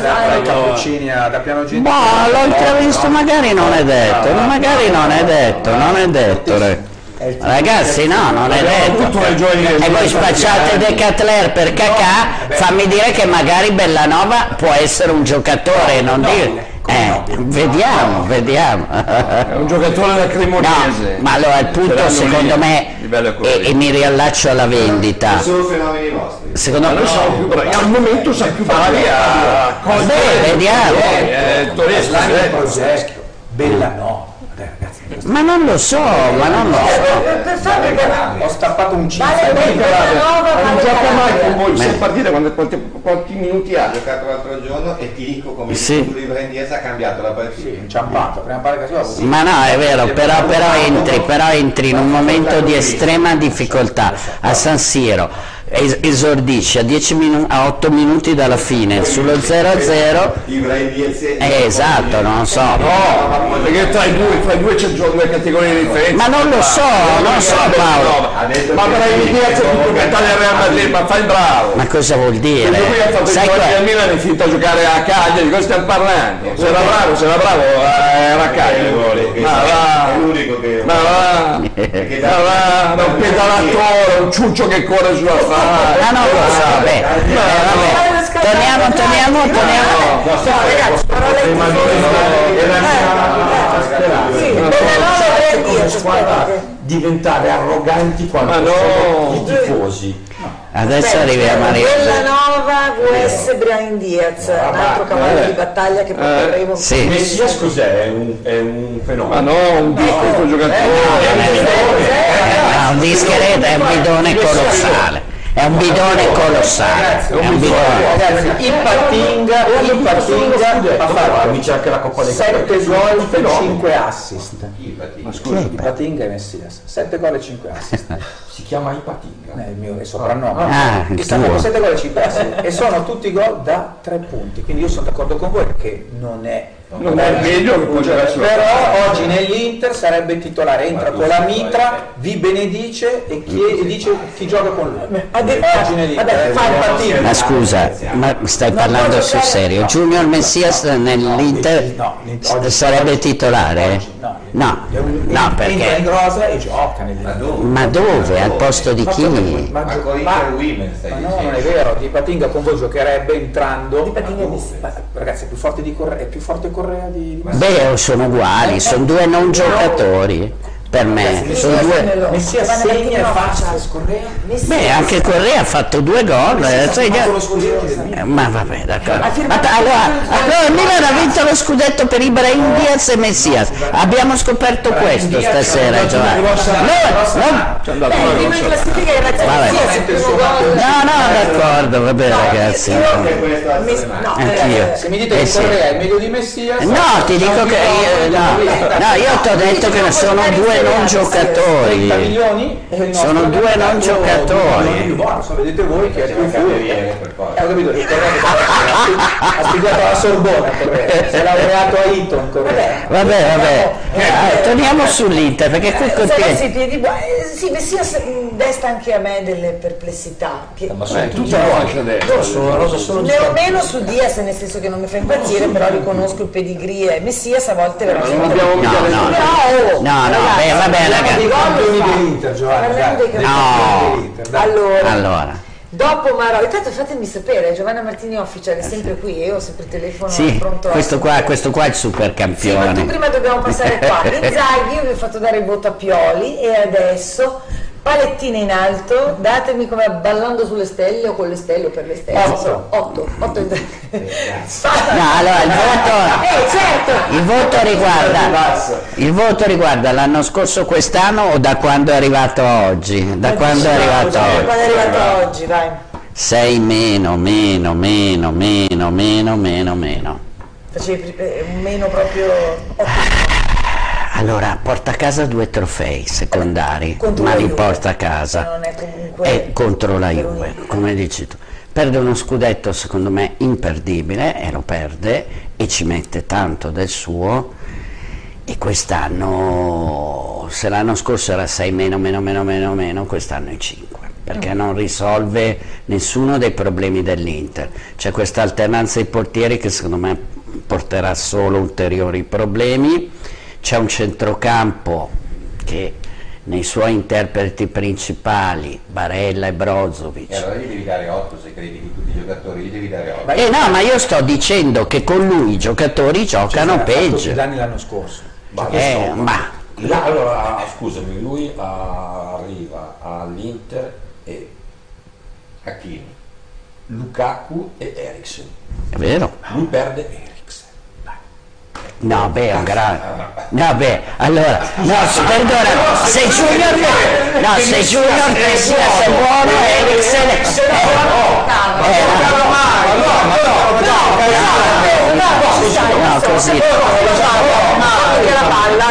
dai cappuccini a- da piano gentile Boh, l'ho intravisto, magari non è detto, magari non è detto, non è detto. Ragazzi no, non è detto. E voi spacciate De Catler per cacà, fammi dire che magari Bellanova può essere un giocatore, non dire. Eh, vediamo, vediamo. È un giocatore da No, cremonese. ma allora il punto secondo me, e, e mi riallaccio alla vendita, sono fenomeni vostri secondo me... Bravi, al momento siamo più bravi a Beh, vediamo. Eh, Torres, Slime Ma non lo so, ma non lo so. ho stappato un 5 vale per Bellanova, non vale gioca mai con voi, Beh. sei partite quanti, quanti, quanti minuti ha? ha giocato l'altro giorno e ti dico come Sì. il di Brandese ha cambiato la partita sì, inciampato prima parte che va Ma no, è vero, però, però entri, però entri in un momento di estrema difficoltà a San Siro es- esordisce a, 10 minu- a 8 minuti dalla fine sullo 0-0 Ibrahim Diaz e- eh, esatto non so No, perché tra i due, tra i due c'è due categorie di differenza. ma non lo so non so Paolo detto Ma i Diaz è tutto metà del Real Madrid, ma fai il bravo. ma cosa vuol dire ha fatto sai il gol que- al Milan è finito a giocare a Cagliari, di cosa stiamo parlando? Se era bravo, se era bravo, eh, era a Cagliari. Ma va, È l'unico che... ma va, che ma va, un pedalatore, un ciuccio che corre sulla strada. Ah no, lo so, beh, eh, vabbè. Torniamo, torniamo, torniamo. No, ragazzi, parole Sì, Ibrahim Diaz, aspetta. diventare arroganti quando Ma no. sono i tifosi. Adesso arriviamo a Bellanova vs Brian Diaz, un altro cavallo eh. di battaglia che porteremo. Sì. Messias cos'è? È un, è un Ma fenomeno. no, un discreto giocatore. No, un discreto è un bidone colossale. È un bidone colossale. È un bidone. Ragazzi, il Patinga, il Patinga ha fatto Comincia anche la Coppa dei 7 gol e 5 assist. Ma Il Patinga e Messias, 7 gol e 5 assist. Si chiama Ipatinga. È il mio è soprannome. Ah, il che sta con tuo. 7 gol e 5 assist. E sono tutti gol da 3 punti. Quindi io sono d'accordo con voi perché non è Non è il meglio che può giocare sulla però oggi nell'Inter sarebbe titolare, entra con la mitra, vi benedice e, chiede, e dice chi gioca con lui. Detto- Oggi nell'Inter, vabbè, il partito. Ma scusa, ma stai parlando sul serio? Junior Messias nell'Inter sarebbe titolare? No, No, no entra in perché... rosa e gioca Ma nell'Inter. dove? Ma dove? Al posto di chi? Ma, Ma con ma- Inter Women stai ma no, dicendo? non è vero, Di Patinga con voi giocherebbe entrando. Ragazzi, è più forte di Correa, è più forte Correa di, di Beh, sono uguali, sono due non giocatori per me. Sono due... Messia segna e fa assist, Correa. Beh, anche Correa ha fatto due gol. eh, scudetto del Milan. Eh, Ma vabbè, d'accordo. Ma t- allora, allora il Milan ha vinto lo scudetto per Ibrahim Diaz e Messias. Abbiamo scoperto questo stasera, Giovanni. No, no. Messias, d'accordo, vabbè ragazzi. Mes- no, Anch'io. eh, Se mi dite Eh che. Correa è meglio di Messia, No, ti dico che io, no, io ti ho detto che sono due non 30 giocatori. milioni e il Sono due non giocatori. vedete voi che è più forza. Eh, ho capito, ha studiato alla Sorbona, si è laureato a Eton. Vabbè, vabbè. Torniamo sull'Inter perché qui eh, sì, Messias mh, desta anche a me delle perplessità. Che Eh, adesso. Sono rosa solo di ne ho meno su Diaz, nel senso che non mi fa impazzire, però riconosco il pedigree Messias a volte veramente. Non abbiamo mica No, detto no, Però, oh, No, no, ragazzi, beh, vabbè, parliamo ragazzi. Dei I gol campioni fa. dell'Inter, Giovanni. Parliamo dai. dei No. campioni. Allora, Allora, dopo Maro, intanto fatemi sapere, Giovanna Martini Official è sempre qui, io ho sempre il telefono sì, pronto a questo qua, questo qua è il super Sì, ma tu campione. prima dobbiamo passare qua. Inzaghi, io vi ho fatto dare il voto a Pioli e adesso palettine in alto, datemi come ballando sulle stelle o con le stelle o per le stelle. Otto. 8. 8 No, allora il voto, Eh, certo! il voto riguarda, il voto riguarda l'anno scorso quest'anno o da quando è arrivato oggi? Da quando è arrivato a Quando oggi? è arrivato oggi, vai. 6 meno, meno, meno, meno, meno, meno, meno. Facevi eh, un meno proprio. Allora, porta a casa due trofei secondari, Contro ma li Juve. porta a casa. È comunque È contro la Juve, come dici tu. Perde uno scudetto secondo me imperdibile e lo perde e ci mette tanto del suo e quest'anno, se l'anno scorso era 6 meno, meno, meno, meno, meno, quest'anno è 5 perché non risolve nessuno dei problemi dell'Inter. C'è questa alternanza di portieri che secondo me porterà solo ulteriori problemi. C'è un centrocampo che nei suoi interpreti principali, Barella e Brozovic, E allora gli devi dare 8 se credi di tutti i giocatori, gli devi dare 8. eh no, ma io sto dicendo che con lui i giocatori giocano fatto peggio. Zidane l'anno scorso. Ma Eh, ma Là, allora, scusami, lui ah, arriva all'Inter e Hakimi. Lukaku e Eriksen. è vero? Lui perde Eriksen. No, beh, è un grande. No, beh, allora, no, perdona, se Junior no, se Junior Messias è buono, Eriksen è No, così. Anche la palla,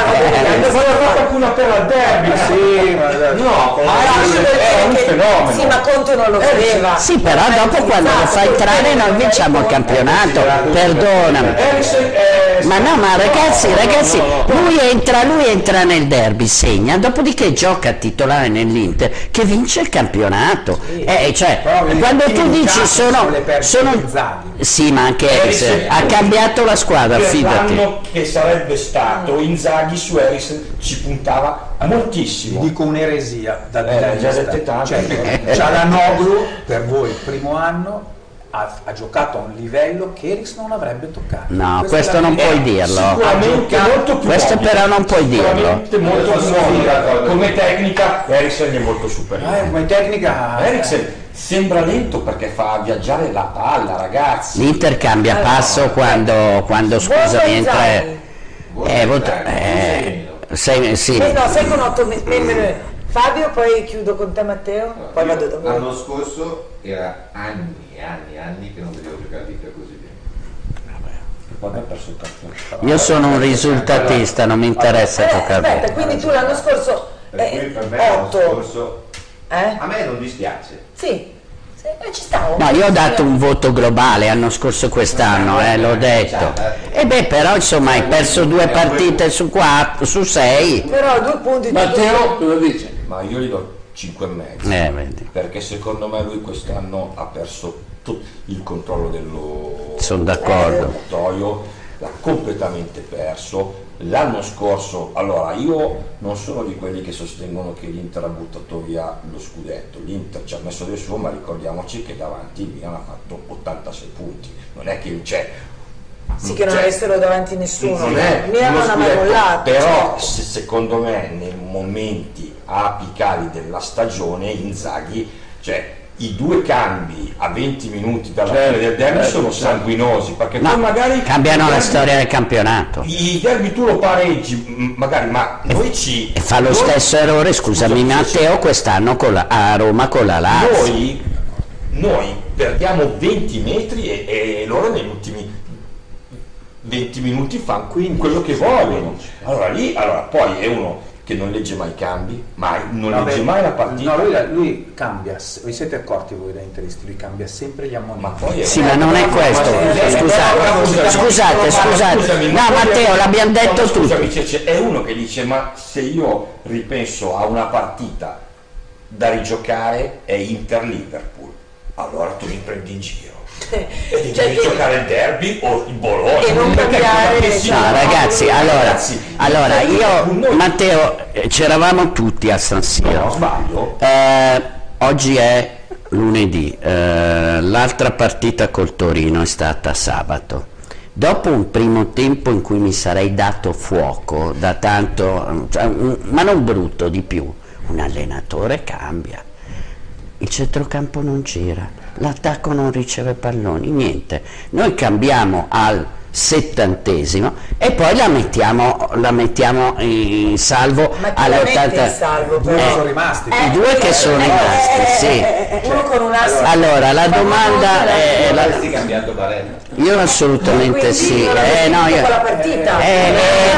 Qualcuno per al derby, sì, ma No, Eriksen è un fenomeno. Sì, ma Conte non lo Eh, vedeva. Sì, però dopo quando lo fa entrare noi vinciamo il campionato, perdonami. Eriksen è Ma no, ma ragazzi, ragazzi, lui entra, lui entra nel derby, segna, dopodiché gioca titolare nell'Inter che vince il campionato. Eh, cioè, quando tu dici sono, sono. Sì, ma anche Eriksen- ha cambiato la squadra, fidati. che sarebbe stato Inzaghi su Eriksen ci puntava Ti moltissimo. dico un'eresia da Eh, già dette tante. cioè, Cialanoglu per voi il primo anno ha, ha giocato a un livello che Eriks non avrebbe toccato No, questo non puoi dirlo. Sicuramente molto più Questo mobile. però non puoi dirlo. Molto più Come tecnica Eriksen è molto Eh, superiore. come tecnica Eriksen sembra lento perché fa viaggiare la palla, ragazzi. L'Inter cambia passo quando, quando entra... Inzaghi. Eh, voto- eh, sei- sì. Eh, no, sei con otto me- membri. Fabio, poi chiudo con te Matteo, poi vado da voi. L'anno scorso era anni e anni e anni che non vedevo giocare l'Inter così bene. Io sono un risultatista, non mi interessa Eh, giocare. aspetta, quindi tu l'anno scorso Per cui per me l'anno 8. scorso Eh? a me non dispiace. Sì, sì, eh, ci stavo. No, io ho dato un voto globale l'anno scorso quest'anno, eh, l'ho detto. E beh, però insomma hai perso due partite su quattro, su sei. Però due punti di Matteo cosa dice? Ma io gli do 5 e mezzo. Eh, vedi. Perché secondo me lui quest'anno ha perso tu- il controllo dello Sono d'accordo. spogliatoio, l'ha completamente perso. L'anno scorso, allora io non sono di quelli che sostengono che l'Inter ha buttato via lo scudetto, l'Inter ci ha messo del suo, ma ricordiamoci che davanti il Milan ha fatto 86 punti, non è che c'è Sì, che non cioè, avessero davanti nessuno. non è Milan non ha mollato. però certo. se- secondo me nei momenti apicali della stagione Inzaghi cioè i due cambi a 20 minuti dalla Certo, fine del derby certo, sono certo. sanguinosi perché No, poi magari cambiano i la derby- storia del campionato. i derby tu lo pareggi magari ma noi ci E fa lo noi- stesso errore, scusami Scusa, Matteo, quest'anno con la- a Roma con la Lazio. noi, noi perdiamo 20 metri e, e loro negli ultimi 20 minuti fanno quello che vogliono. Allora lì, allora, poi è uno che non legge mai i cambi, mai, non No, legge beh, mai la partita. no, lui, lui cambia vi siete accorti voi da interisti lui cambia sempre gli ammoniti Ma poi è Sì, ma non è questo. Ma- Scusate, scusate, scusate. Scusami, No, Matteo, l'abbiamo detto scusami, tutti. c'è- c'è- è uno che dice ma se io ripenso a una partita da rigiocare è Inter-Liverpool, allora tu mi prendi in giro. E devi Cioè, giocare il derby o il Bologna E non cambiare- No, ragazzi, allora, ragazzi, allora io, noi- Matteo, eh, c'eravamo tutti a San no, Siro. sbaglio Eh, oggi è lunedì, eh, l'altra partita col Torino è stata sabato. Dopo un primo tempo in cui mi sarei dato fuoco, da tanto, cioè, un- ma non brutto di più, un allenatore cambia. Il centrocampo non gira, l'attacco non riceve palloni, niente. Noi cambiamo al settantesimo e poi la mettiamo, la mettiamo in salvo Ma chi la mette all'80. in salvo, due però? sono rimasti I due che sono rimasti, sì. Uno con un asso. Allora, la domanda è... la- Avresti cambiato Barella. Io assolutamente sì. non Eh, no, io- partita. Eh, eh,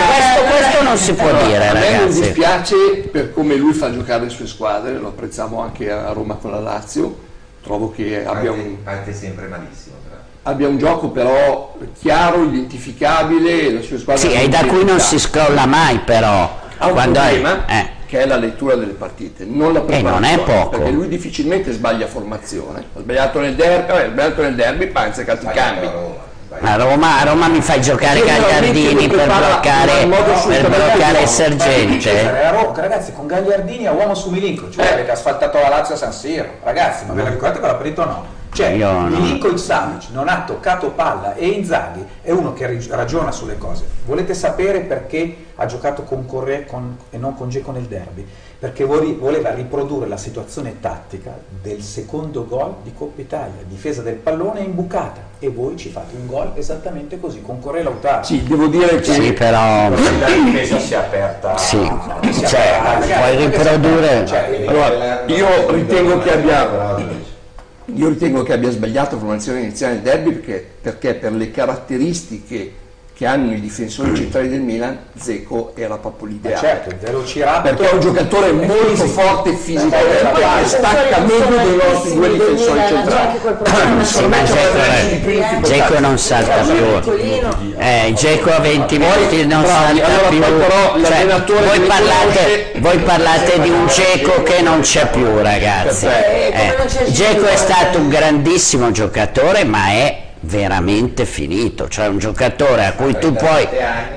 questo, questo non si può dire, a me non ragazzi. dispiace per come lui fa giocare le sue squadre, lo apprezziamo anche a Roma con la Lazio, trovo che abbia un, Parte, parte sempre malissimo. Abbia un gioco però chiaro, identificabile, le sue squadre Sì, e da cui non si scrolla mai però. Ha un Quando è- problema eh. che è la lettura delle partite, non la non preparazione, è poco. perché lui difficilmente sbaglia formazione. Ha sbagliato nel derby, vabbè, ha sbagliato nel derby, panza e calci cambi. A Roma. A Roma, mi fai giocare Gagliardini per bloccare, per bloccare. Sergente. Ragazzi, con Gagliardini a uomo su Milinkovic, cioè Eh. avete asfaltato la Lazio a San Siro, ragazzi, ma ve la ricordate quella partita o no? Cioè, Io no. Milinkovic Savic non ha toccato palla e Inzaghi è uno che ragiona sulle cose. Volete sapere perché ha giocato con Correa con- e non con Geco nel derby? Perché voleva riprodurre la situazione tattica del secondo gol di Coppa Italia, difesa del pallone imbucata e voi ci fate un gol esattamente così, con Correa e Lautaro. Sì, devo dire che Sì, però... la difesa si è aperta Sì, Cioè, cioè, ragazzi, puoi riprodurre... Cioè, Allora, io ritengo che abbia- io ritengo che abbia sbagliato la formazione iniziale del derby perché, perché per le caratteristiche che hanno i difensori centrali del Milan, Zeco era proprio l'ideale. Certo, il Velociraptor Perché è un giocatore molto forte fisicamente, Poi che i stacca meglio dei nostri due difensori centrali. Dzeko- Dzeko non salta più. Eh, Geco a 20 minuti non bravi, salta allora più. però Cioè, voi, parlate, conosce- voi parlate di un Geco che non c'è più, ragazzi. Eh, Eh, più, è stato un grandissimo giocatore, ma è veramente finito, cioè un giocatore a cui tu puoi,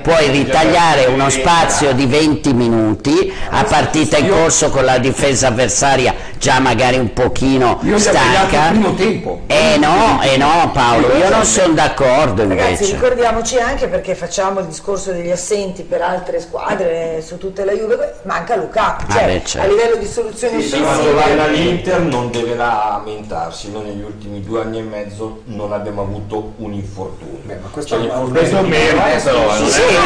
puoi ritagliare uno spazio di 20 minuti a partita in corso con la difesa avversaria già magari un pochino stanca. primo tempo. Eh no, eh no Paolo, io non sono d'accordo Ragazzi, invece. ricordiamoci anche perché facciamo il discorso degli assenti per altre squadre su tutte la Juve, manca Lukaku, Ah, cioè beh, certo. a livello di soluzioni Sì, offensive. all'Inter non deve lamentarsi, noi negli ultimi due anni e mezzo non abbiamo avuto un infortunio. Beh, ma questo Cioè, è un- merita però, eh, non Sì, è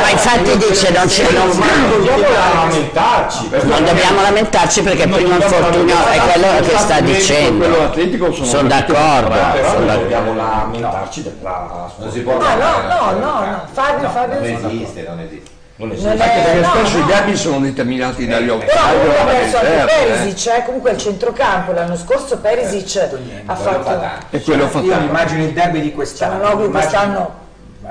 Ma infatti dice non, c'è, non, non dobbiamo lamentarci. non dobbiamo lamentarci perché il primo infortunio è quello che sta dicendo. Quello atletico sono d'accordo. Però non dobbiamo lamentarci della Non si può no, no, no, no, Fabio, Fabio. Non esiste, non esiste. Non Non esiste. è- Anche perché no, spesso no. i derby sono determinati dagli Però comunque ha della perso anche eh. Perisic, eh, comunque il centrocampo l'anno scorso Perisic ha Quello fa fatto. E quello fa Io mi tanto. immagino il derby di quest'anno. Cianoglu immagino- quest'anno Beh,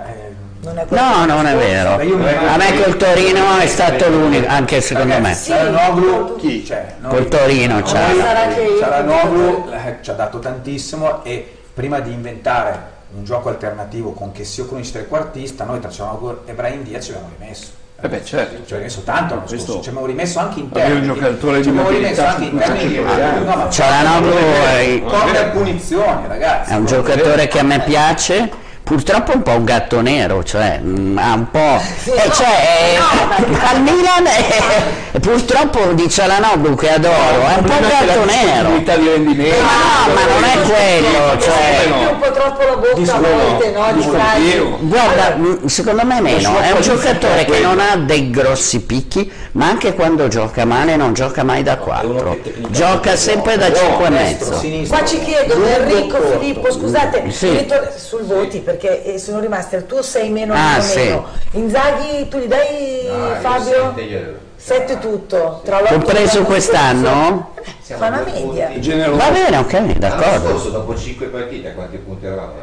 non No, non è vero. Io A me col Torino è stato l'unico, anche secondo me. Sì, Cialanoglu, chi? Cioè, noi- Col Torino io- Cialanoglu eh, ci ha dato tantissimo e prima di inventare un gioco alternativo con Chessio Krunic trequartista, noi tra Cialanoglu e Brahim Diaz ci abbiamo rimesso. Eh beh, certo. Ci abbiamo rimesso tanto l'anno Questo- scorso, ci abbiamo rimesso anche in Avere un termini. giocatore di ci abbiamo rimesso anche in termini Cialanoglu è- corner punizioni, ragazzi. È un giocatore che a me piace. Purtroppo è un po' un gatto nero, cioè mm, ha un po'. eh, cioè, eh, al Milan eh, purtroppo di Cialanoglu che adoro, è un po' un gatto nero. Di rendimento. Ma no, ma non è quello, cioè. Un po' troppo la bocca a volte, no? Di frasi. Guarda, mm, secondo me meno, è un giocatore che non ha dei grossi picchi, ma anche quando gioca male non gioca mai da 4, gioca sempre da 5 e mezzo. Qua ci chiedono Enrico. Filippo, scusate, sul voti perché eh, sono rimasti al tuo 6 meno Ah, meno sì. meno. Inzaghi tu gli dai No, io Fabio? sette glielo do. 7 tutto. Tra l'otto Compreso quest'anno? Fa una media. Va bene, ok, d'accordo. scorso dopo 5 partite quanti punti eravamo?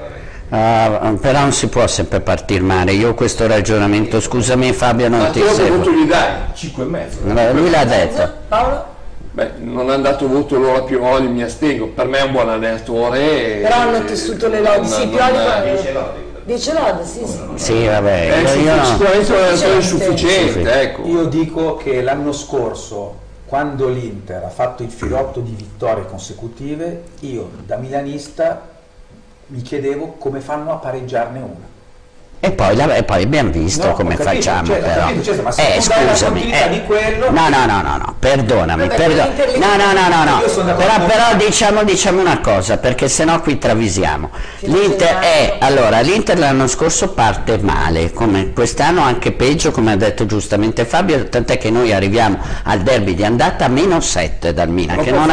Ah, però non si può sempre partire male, io questo ragionamento, scusami Fabio non Ma ti seguo. gli dai? 5 e mezzo. Lui l'ha detto. Paolo? Beh, non hanno dato voto loro a Pioli, mi astengo. Per me è un buon allenatore. Però hanno tessuto le lodi. Sì, Pioli Dice lode. 10 lode, sì, sì. Sì, vabbè, È io, io sicuramente un allenatore sufficiente, ecco. Io dico che l'anno scorso, quando l'Inter ha fatto il filotto di vittorie consecutive, io da milanista mi chiedevo come fanno a pareggiarne una. E poi, la- e poi abbiamo visto No, come capito, facciamo ho però. capito, certo, ma eh, scusami. di quello- No, no, no, no, no, perdonami, Vabbè, perdo- l'Inter lì- No, no, no, no, no. Però, però diciamo, diciamo una cosa, perché sennò qui travisiamo. L'Inter è, allora, l'Inter l'anno scorso parte male, come quest'anno anche peggio, come ha detto giustamente Fabio, tant'è che noi arriviamo al derby di andata a meno 7 dal Milan, Ma che non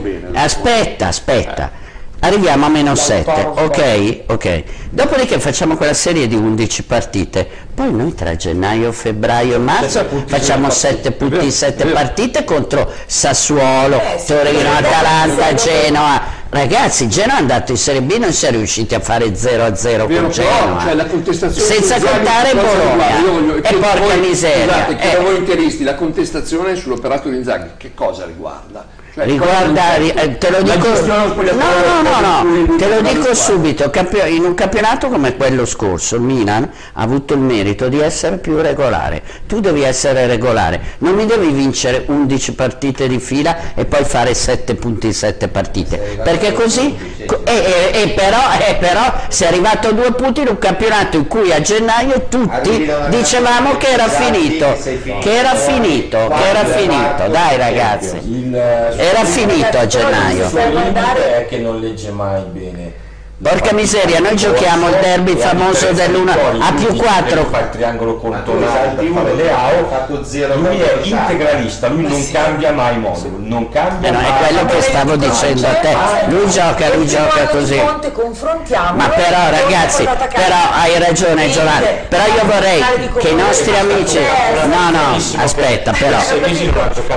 bene. Aspetta, aspetta. Arriviamo a meno 7, ok? Ok. Dopodiché facciamo quella serie di 11 partite. Poi noi tra gennaio, febbraio e marzo facciamo 7 punti, 7 partite contro Sassuolo, Eh, Torino, Atalanta. Genoa. Ragazzi, Genoa è andato in Serie B non si è riusciti a fare 0 a 0 Vero, con però, Genoa. cioè, la contestazione Senza contare Bologna. voglio- E porca voi- miseria. Scusate, chiedo Eh. voi interisti, la contestazione sull'operato di Inzaghi, che cosa riguarda? Cioè, Riguarda, cosa- eh, te lo dico, no, no, no, te lo dico subito, in un campionato come quello scorso il Milan ha avuto il merito di essere più regolare, tu devi essere regolare, non mi devi vincere 11 partite di fila e poi fare 7 punti in 7 partite, perché così, co- e, e- e però, e però sei arrivato a due punti in un campionato in cui a gennaio tutti dicevamo che era finito, che era finito, che era finito, dai ragazzi. Era finito a gennaio. È che non legge mai bene. Porca miseria, noi giochiamo il derby famoso dell'1 a più 4. Fa il triangolo Ma tu contornale esalti per fare uno le che ha AO. fatto zero Lui è integralista, lui non cambia mai modulo, non cambia Eh no, è mai. quello che stavo dicendo a te. Lui gioca, lui gioca così. Ma però ragazzi, però hai ragione Giovanni, però io vorrei che i nostri amici, no no, aspetta però,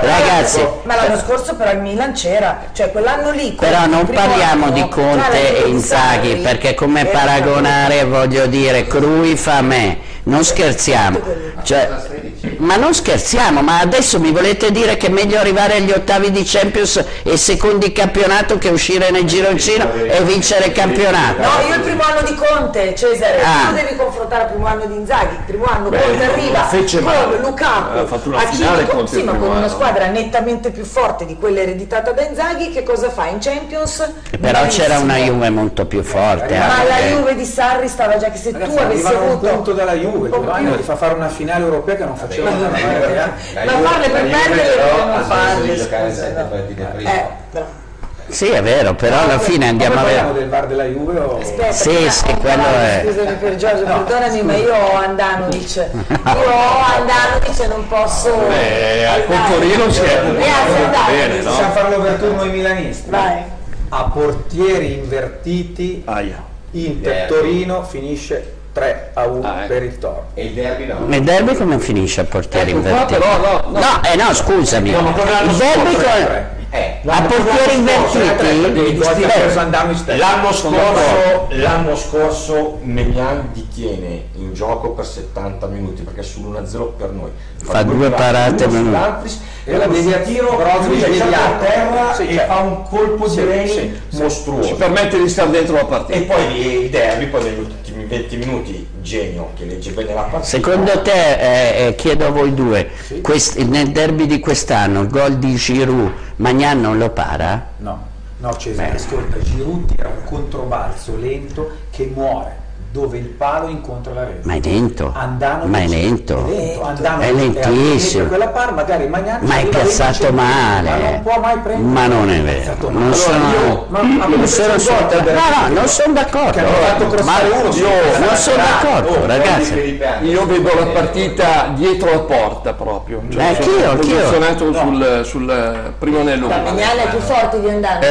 ragazzi, Ma l'anno scorso però il Milan c'era, cioè quell'anno lì. però non parliamo di Conte e Inzaghi, Sarri, perché come paragonare voglio dire Cruyff a me, non scherziamo, cioè, ma non scherziamo, ma adesso mi volete dire che è meglio arrivare agli ottavi di Champions e secondi campionato che uscire nel gironcino e vincere il campionato? No, io il primo anno di Conte, Cesare, Ah. tu devi confrontare il primo anno di Inzaghi, il primo anno Beh, Conte arriva fece con male. Lukaku, Ha fatto una finale con- sì, ma con una squadra nettamente più forte di quella ereditata da Inzaghi, che cosa fa in Champions? Però c'era una. Juve molto più forte. Ma anche. la Juve di Sarri stava già che se Ragazzi, tu avessi arrivano a un avuto punto dalla Juve, Giovanni ti fa fare una finale europea che non faceva da Ma farle per perdere non farle, giocare scusa, sette no. partite prima. Eh, però. Sì, è vero, però alla fine andiamo a vedere. del VAR della Juve o... Aspetta, Sì, sì, quello è- Scusami per Giorgio, perdonami, ma io ho Andanovic. Io ho Andanovic e non posso. Beh, al. Contorino si è Grazie, no? Possiamo fare l'overture noi milanisti? Vai. A portieri invertiti, Aia. Inter Derby. Torino finisce 3 a 1 Ah, ecco. per il Toro. E il derby no. Il derby come finisce a portiere Ecco qua invertiti? però no, no. No, eh no, scusami. No, Il derby con... tre. Eh, A portieri invertiti? L'anno scorso, l'anno scorso Mignan di tiene in gioco per 70 minuti perché sull'1-0 per noi Fa due parate, sull'Antris, E la la devia- tiro a terra Sì, e certo. fa un colpo di reni sì, sì. mostruoso Ci permette di stare dentro la partita. e poi il derby poi negli ultimi 20 minuti genio che legge bene la partita Secondo te, eh, eh, chiedo a voi due, quest- nel derby di quest'anno il gol di Giroud, Magnan non lo para? No, no Cesare, ascolta, Giroud tira un controbalzo lento che muore dove il palo incontra la rete. Ma è lento, Andanovic ma è lento, È, lento, è lentissimo. par, Ma è arriva a 20 piazzato male. Ma non può mai prendere. Ma non è vero. Non sono, io- ma- ma non sono, no, no, non sono d'accordo. Ma uno, io non sono d'accordo, Oh, ragazzi. Io vedo la partita dietro la porta proprio. Eh, anch'io, sono anch'io. posizionato sul, sul primo anello. Ma Magnani è più forte di Andanovic.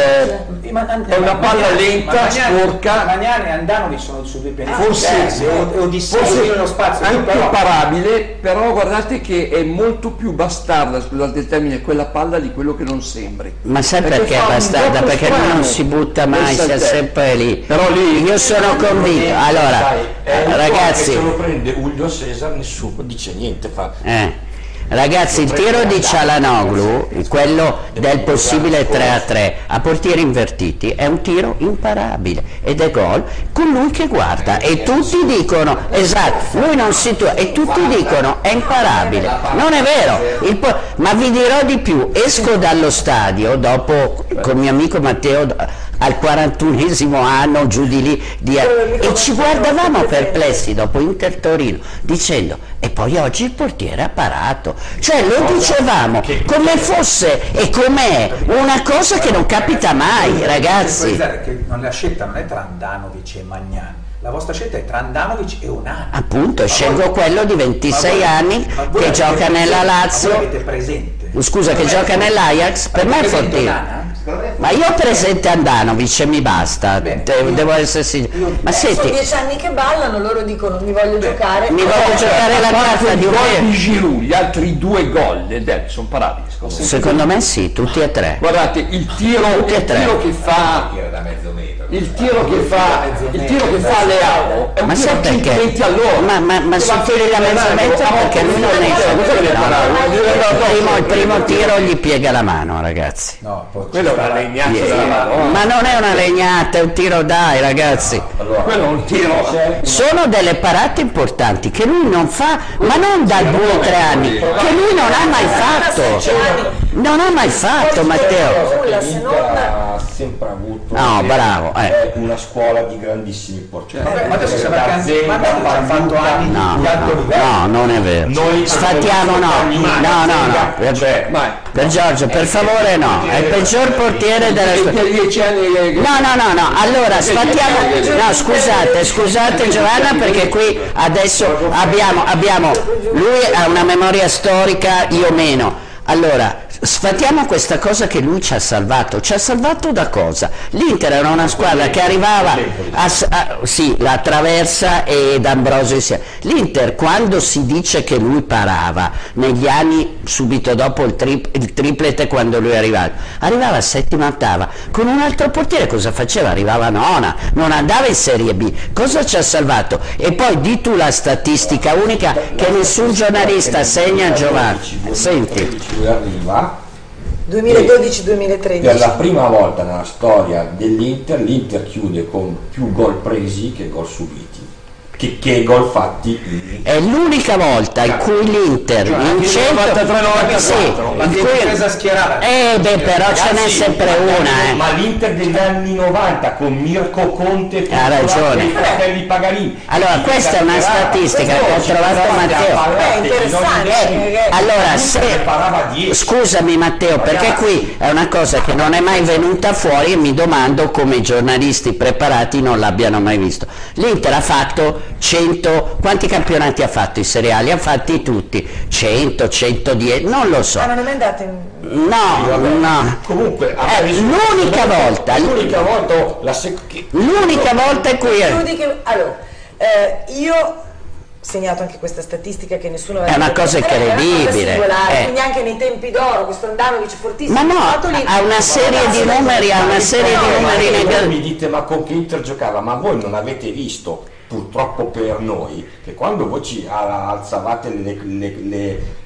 Eh, ma- È una palla lenta, sporca. Magnani e Andanovic sono su due piani Forse, sé forse anche però- parabile, però guardate che è molto più bastarda, scusate il termine, quella palla di quello che non sembri. Ma sai perché è fa un bastarda? Perché non si butta mai, sta sempre lì. Però lì- Io sono convinto. Allora, è ragazzi, se lo prende Julio Cesar nessuno dice niente fa Eh. Ragazzi, il tiro di Cialanoglu, quello del possibile 3 a 3 a portieri invertiti, è un tiro imparabile ed è gol con lui che guarda e tutti dicono, esatto, lui non si tu- e tutti dicono è imparabile. Non è vero, ma vi dirò di più, esco dallo stadio dopo con mio amico Matteo al 41esimo anno giù di lì di- e ci guardavamo perplessi dopo Inter Torino dicendo e poi oggi il portiere ha parato. Cioè lo dicevamo come fosse e com'è una cosa che non capita mai ragazzi. la scelta non è tra Andanovic e Magnani, la vostra scelta è tra Andanovic e Onana. appunto scelgo quello di 26 ma voi- anni che gioca nella ma voi Lazio avete presente? Scusa che gioca nell'Ajax per me è fortino ma io ho presente Andanovic e mi basta io- devo essere sincero ma Sono senti dieci anni che ballano, loro dicono mi voglio giocare. mi voglio giocare la carta di un gol di Giroud, gli altri due gol del derby sono parabili. secondo me. secondo me sì tutti e tre Guardate, il tiro, il tre. tiro che fa da mezzo metro. Il tiro che fa il tiro che fa Leao è un Ma tiro perché? 120 all'ora Ma, ma, ma tiri da mezzo a metro perché lui non è parare? il primo, il primo tiro gli piega la mano ragazzi. No, Quella è una legnata Yeah. della mano. ma non è una legnata è un tiro dai ragazzi. Allora Quello è un tiro. sono delle parate importanti che lui non fa ma non da due o tre anni che lui non ha mai fatto. Non ha mai fatto Matteo. Nulla, non avuto No, bravo, eh. è una scuola di grandissimi portieri. Vabbè, ma adesso che anche Azienda, Mandzukic ha fatto anni No, di alto no, livello. no, non è vero. Noi Sfattiamo no, no, no, no, per, cioè, per Giorgio, per favore no, è il peggior portiere della storia. No, no, no, no, allora sfattiamo, no scusate, scusate Giovanna perché qui adesso abbiamo, abbiamo, lui ha una memoria storica, io meno. Allora, sfatiamo questa cosa che lui ci ha salvato. Ci ha salvato da cosa? L'Inter era una squadra che arrivava a, a- sì, la traversa e D'Ambrosio insieme. L'Inter quando si dice che lui parava negli anni subito dopo il, tri- il triplete quando lui è arrivato, arrivava a settima ottava con un altro portiere cosa faceva? Arrivava nona, non andava in Serie B. Cosa ci ha salvato? E poi di tu la statistica unica che nessun giornalista segna Giovanni. Senti. Lui arriva 2012-2013. per la prima volta nella storia dell'Inter l'Inter chiude con più gol presi che gol subiti che, che gol fatti È l'unica volta in cui l'Inter Cioè, in anche centro 93-94, sì, la difesa schierata. Eh beh però ce n'è sempre ma- una eh. ma l'Inter degli anni 90 con Mirko Conte Ha ragione. fratelli Pagarini Allora questa è una statistica che ha trovato Matteo. Beh, interessante, Eh, allora se parava 10 Scusami Matteo, perché qui è una cosa che non è mai venuta fuori e mi domando come i giornalisti preparati non l'abbiano mai visto. L'Inter ha fatto 100, quanti campionati ha fatto i seriali? Ha fatti tutti, 100, 110, non lo so. Ah, non è mai andato in... No, no. comunque Eh, l'unica volta, l'unica volta la sec- l'unica volta in cui... Chiudi che- Allora, eh, io ho segnato anche questa statistica che nessuno aveva È una cosa È incredibile, eh. quindi anche nei tempi d'oro questo Andanovic fortissimo. Ma no, è ha una serie di numeri, ha una serie di Ma numeri voi mi dite ma con che Inter giocava ma voi non avete visto purtroppo per noi che quando voi ci alzavate le, le- le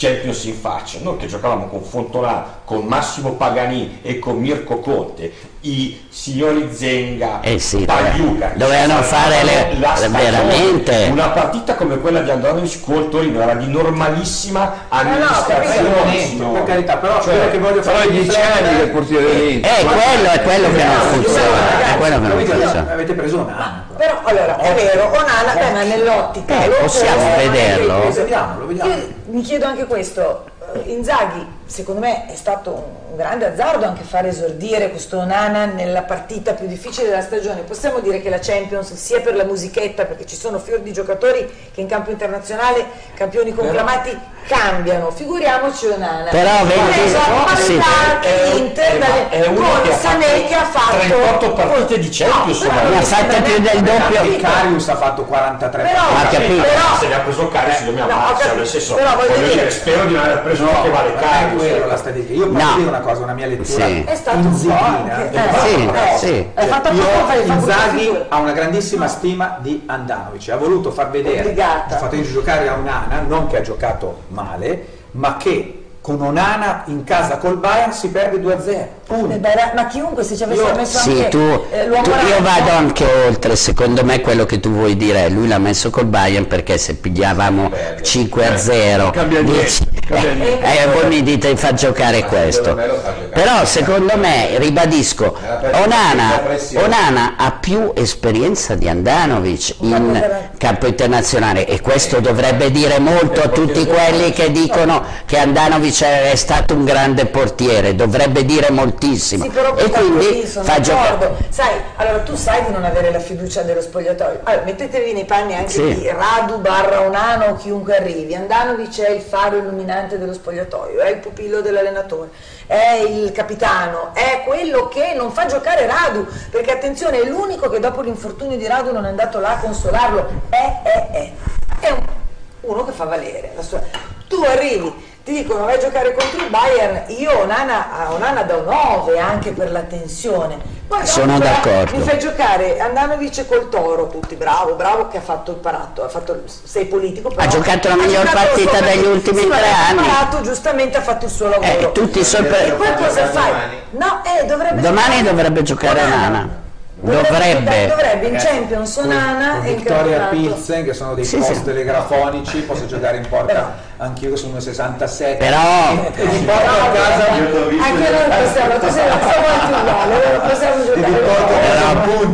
Champions in faccia noi che giocavamo con Fontolà con Massimo Pagani e con Mirko Conte i signori Zenga Eh sì, Pagliuca, dovevano fare le- la stagione. veramente. una partita come quella di Andanovic col Torino era di normalissima amministrazione Onesto, signori. per carità, però Cioè, quello che voglio Però fare i dieci anni del portiere. Eh, quello è quello che non funziona, è quello che non Avete- funziona. Avete preso un anno. Allora è vero, Onana, beh, ma nell'ottica. Eh, lo possiamo può- vederlo? non è che- Vediamolo, vediamo. Mi chiedo anche questo, eh, Inzaghi secondo me è stato un grande azzardo anche far esordire questo Onana nella partita più difficile della stagione. Possiamo dire che la Champions sia per la musichetta, perché ci sono fior di giocatori che in campo internazionale, campioni conclamati, cambiano. Figuriamoci Onana. Però vedi- Preso a sì. pallate È un- l'Inter è- dalle- è uno con che ha Sané fatto che ha fatto 38 partite di Champions, No, però ha fatte più del doppio. Il Carius ha fatto 43 Però- partite. Ha però- se ne ha preso il Carius io mi No, ammazzo capito, nel senso però voglio dire- dire, spero di non aver preso uno che vale Carius quello la statistica. Io posso No. dire una cosa, una mia lettura Sì. È stato un po' inzighina. anche- Eh, Sì, sì. Hai fatto Io, Inzaghi ha una grandissima stima di Andanovic, ha voluto far vedere, Obbligata. ha fatto giocare a Onana, non che ha giocato male, ma che con Onana in casa col Bayern si perde 2-0. Punto. Eh, beh, ra- ma chiunque se ci avesse Io- messo Sì, anche tu, eh, tu- io vado anche oltre, secondo me quello che tu vuoi dire è lui l'ha messo col Bayern perché se pigliavamo 5 a 0, Cambia niente, 10, cambia niente. eh, voi mi dite di far giocare questo. fa. Però secondo me, ribadisco, Onana. Onana ha più esperienza di Andanovic in campo internazionale e questo dovrebbe dire molto a tutti quelli che dicono che Andanovic è stato un grande portiere, dovrebbe dire moltissimo. Sì, però e quindi sono fa giocare. d'accordo. Sai, allora tu sai di non avere la fiducia dello spogliatoio. Allora, mettetevi nei panni anche Sì. di Radu barra Onano o chiunque arrivi. Andanovic è il faro illuminante dello spogliatoio, è il pupillo dell'allenatore, è il capitano, è quello che non fa giocare Radu, perché attenzione, è l'unico che dopo l'infortunio di Radu non è andato là a consolarlo. È, è, è. È un- uno che fa valere la sua. Tu arrivi, ti dicono vai a giocare contro il Bayern, io Onana, a Onana do 9 anche per la tensione. Poi Sono però d'accordo. Mi fai giocare Andanovic col Toro, tutti bravo, bravo che ha fatto il parato, ha fatto, sei politico però, Ha giocato la miglior partita degli ultimi sì, tre il anni. parato giustamente ha fatto il suo lavoro. Eh, tutti sorpre- E poi cosa fai? No, eh, dovrebbe Domani giocare dovrebbe giocare Onana. Dovrebbe. dovrebbe in Champions Onana con e campionato. Pilsen che sono dei Sì, post sì. telegrafonici posso giocare in porta Però- anch'io che sono 1,67 Però e mi porto a casa Io Anche noi possiamo, tu sei molto uguale, allora possiamo porto giocare.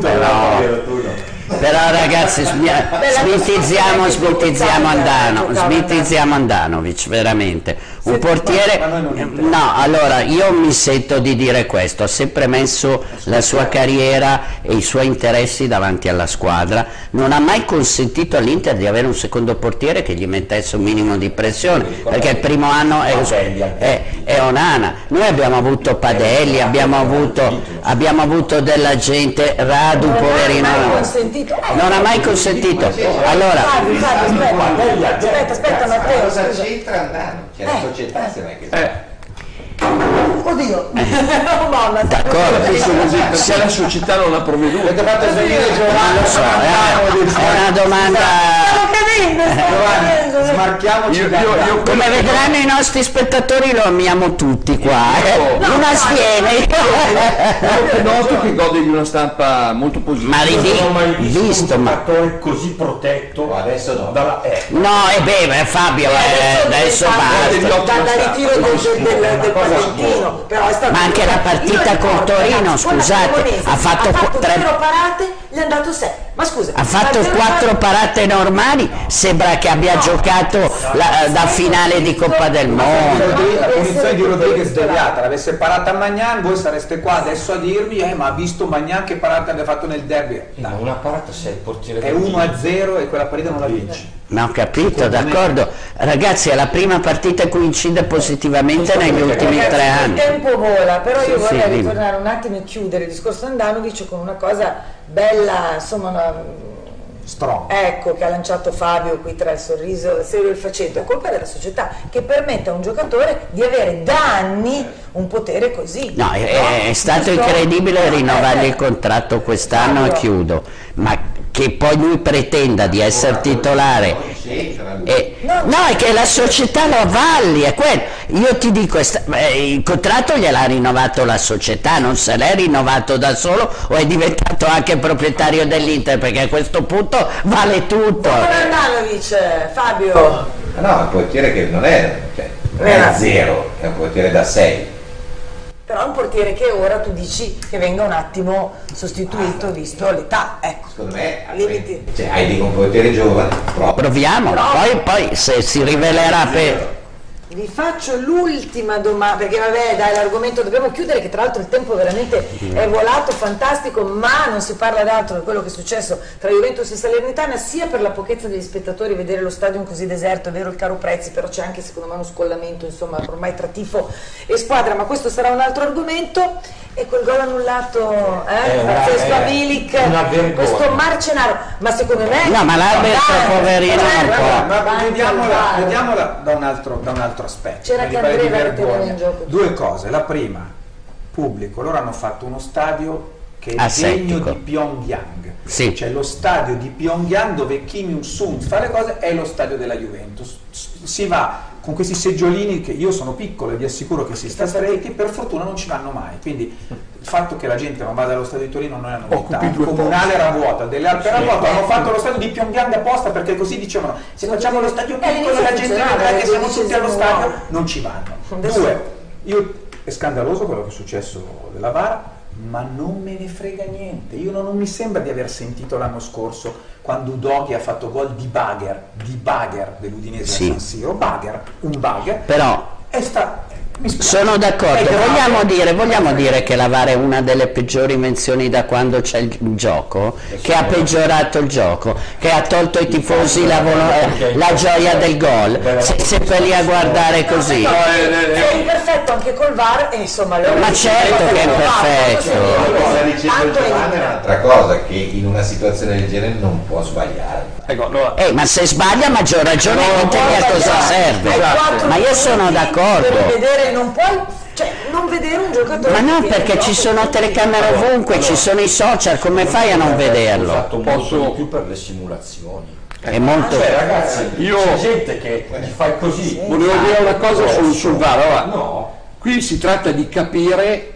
però-. Però ragazzi smittizziamo, smittizziamo Andano, smittizziamo Andanovic, veramente. Un portiere... ma noi non intendiamo. No, allora io mi sento di dire questo, ha sempre messo la sua carriera e i suoi interessi davanti alla squadra, non ha mai consentito all'Inter di avere un secondo portiere che gli mettesse un minimo di pressione, perché il primo anno è, è, è Onana. Noi abbiamo avuto Padelli, abbiamo avuto, abbiamo avuto della gente, Radu, Non ha mai poverino. consentito. Eh, Non ha mai consentito. Allora, aspetta, aspetta, aspetta, Ma Matteo, cosa c'entra C'è la Eh, società se non è che Eh, Oddio, d'accordo. penso così, perché la società non ha provveduto. avete fatto svenire Non Giovanni? Lo so, è, è una domanda... Stavo Giovanni smarchiamoci Io- io- io- Come vedranno i nostri spettatori lo amiamo tutti qua, eh. No, Una. Quello che noto che gode di una stampa molto positiva. Ma ridi- non ho mai visto, visto, un ma... giocatore così protetto adesso no. dalla eh, No, e beh, beh, Fabio, eh, adesso basta. dal ritiro del, del, è stato Ma anche la partita Io Torino, con la scusate, ha fatto ha fatto tre- zero parate, gli hanno dato 6. Ma scusa, Ha fatto ma zero quattro parate- parate normali, sembra che abbia giocato la, da finale di Coppa del Mondo. La punizione di Rodriguez deviata, l'avesse parata a Magnan, voi sareste qua adesso a dirvi, eh, ma ha visto Magnan che parata abbia fatto nel derby. no, una parata sei il portiere È del 1 a 0 e quella partita non la vinci. Ma ho capito, d'accordo. Ragazzi, è la prima partita in cui incide positivamente negli ultimi Ragazzi, tre Il anni. tempo vola, però io Sì, vorrei sì, dimmi. ritornare un attimo e chiudere il discorso Andanovic con una cosa bella, insomma, una- Strong. ecco che ha lanciato Fabio qui tra il sorriso, il serio e il faceto, è colpa della società che permette a un giocatore di avere da anni un potere così. No, è, è- è stato incredibile rinnovargli il contratto quest'anno e chiudo, ma che poi lui pretenda di essere titolare Non c'entra. e- no, è che la società lo avvalli, è quello. Io ti dico, eh, il contratto gliel'ha rinnovato la società, non se l'è rinnovato da solo o è diventato anche proprietario dell'Inter, perché a questo punto vale tutto. Andanovic, Fabio. Ma no, è un portiere che non è, cioè, non è a zero, è un portiere da 6. Però è un portiere che ora tu dici che venga un attimo sostituito visto l'età, ecco. Secondo me Limiti. cioè, hai dei un portiere giovane. Proviamolo, poi, poi se si rivelerà per... Vi faccio l'ultima domanda, perché vabbè dai l'argomento dobbiamo chiudere che tra l'altro il tempo veramente è volato, fantastico, ma non si parla d'altro di quello che è successo tra Juventus e Salernitana, sia per la pochezza degli spettatori vedere lo stadio così deserto, è vero il caro prezzi, però c'è anche secondo me uno scollamento insomma ormai tra tifo e squadra, ma questo sarà un altro argomento. E quel gol annullato eh, a è Milik, questo Marcenaro, ma secondo me... No, ma l'arbitro, poverino, non può. Ma vediamola, vediamola da, un altro, da un altro aspetto. C'era che Andrea vergogna. in gioco. Due cose, la prima, pubblico, loro hanno fatto uno stadio che è degno di Pyongyang. Sì. Cioè lo stadio di Pyongyang dove Kim Il-sung fa le cose è lo stadio della Juventus. Si va con questi seggiolini che io sono piccolo e vi assicuro che si sta stretti, per fortuna non ci vanno mai. Quindi il fatto che la gente non vada allo stadio di Torino non è una novità. Il comunale era vuota, delle altre era vuota, hanno fatto lo stadio di Pyongyang apposta perché così dicevano se facciamo lo stadio Eh, piccolo la gente vedrà che siamo tutti allo stadio, non ci vanno. Due, io, è scandaloso quello che è successo della VAR, ma non me ne frega niente. Io non, non mi sembra di aver sentito l'anno scorso quando Udoghi ha fatto gol di bagger, di bagger dell'Udinese Sì. San Siro, bagger, un bagger, Però e sta... Sono d'accordo, vogliamo dire, vogliamo dire che la VAR è una delle peggiori invenzioni da quando c'è il gioco, che ha peggiorato il gioco, che ha tolto ai tifosi la, volo- eh, la gioia del gol, se, sempre lì a guardare così. No, è imperfetto anche col VAR e insomma Ma certo che è imperfetto. Un'altra cosa, che in una situazione del genere non può sbagliare. Ecco, allora, Eh, ma se sbaglia maggior ragione ditemi a cosa serve. Quattro Ma io sono d'accordo. Per vedere, non puoi, cioè, non vedere un giocatore. Ma no, perché ci sono telecamere ovunque, ci sono i social, come fai a non vederlo? molto Posso- di più per le simulazioni. È molto... Cioè ragazzi, Io- c'è gente che fai così. volevo dire una cosa sul, sul VAR. Allora, No, qui si tratta di capire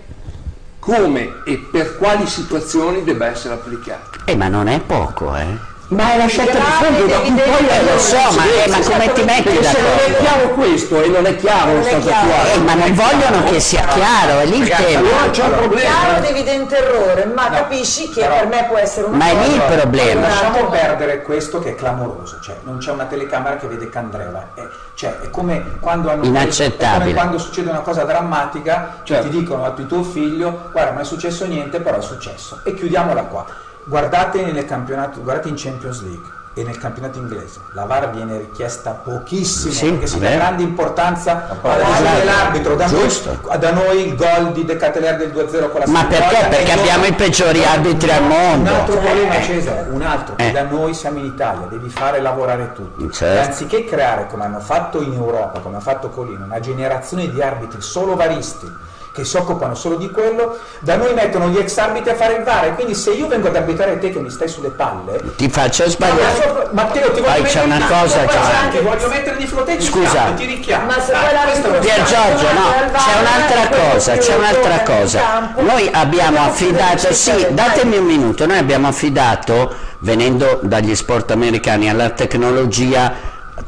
come e per quali situazioni debba essere applicato. Eh, ma non è poco, eh. Ma è la scelta di fondo da cui poi. Lo so, ma, eh, ma come ti metti Perché se non è d'accordo? chiaro questo e non è chiaro lo Non è stato chiaro. attuale, Eh, ma non vogliono che sia chiaro, è lì il tema. allora c'è un problema. Chiaro ed evidente errore, ma capisci che però- per me può essere una Ma è lì il problema. Lasciamo perdere questo che è clamoroso, cioè non c'è una telecamera che vede Candreva, è, cioè, è come quando hanno Inaccettabile. è come quando succede una cosa drammatica, Certo. ti dicono a tuo figlio, guarda non è successo niente, però è successo. E chiudiamola qua. Guardate nel campionato, guardate in Champions League e nel campionato inglese, la VAR viene richiesta pochissimo Sì, perché si dà vero. grande importanza alla decisione dell'arbitro. Da da noi il gol di De Cateler del 2-0 con la Ma perché? Perché abbiamo i peggiori arbitri al un mondo. altro problema Cesare, un altro, che Eh. da noi siamo in Italia, devi fare lavorare tutti. Certo. Anziché creare, come hanno fatto in Europa, come ha fatto Colino, una generazione di arbitri solo varisti che si occupano solo di quello, da noi mettono gli ex arbitri a fare il VAR e quindi se io vengo ad arbitrare te che mi stai sulle palle, Ti faccio ma sbagliare. sopra- Matteo ti voglio mettere una cosa, Giovanni. anche, voglio mettere di flotte Scusa. ti richiamo. Ma se Ah, Pier. Giorgio, no, c'è un'altra cosa, c'è un'altra cosa. Noi abbiamo affidato, sì, datemi un minuto, noi abbiamo affidato, venendo dagli sport americani alla tecnologia,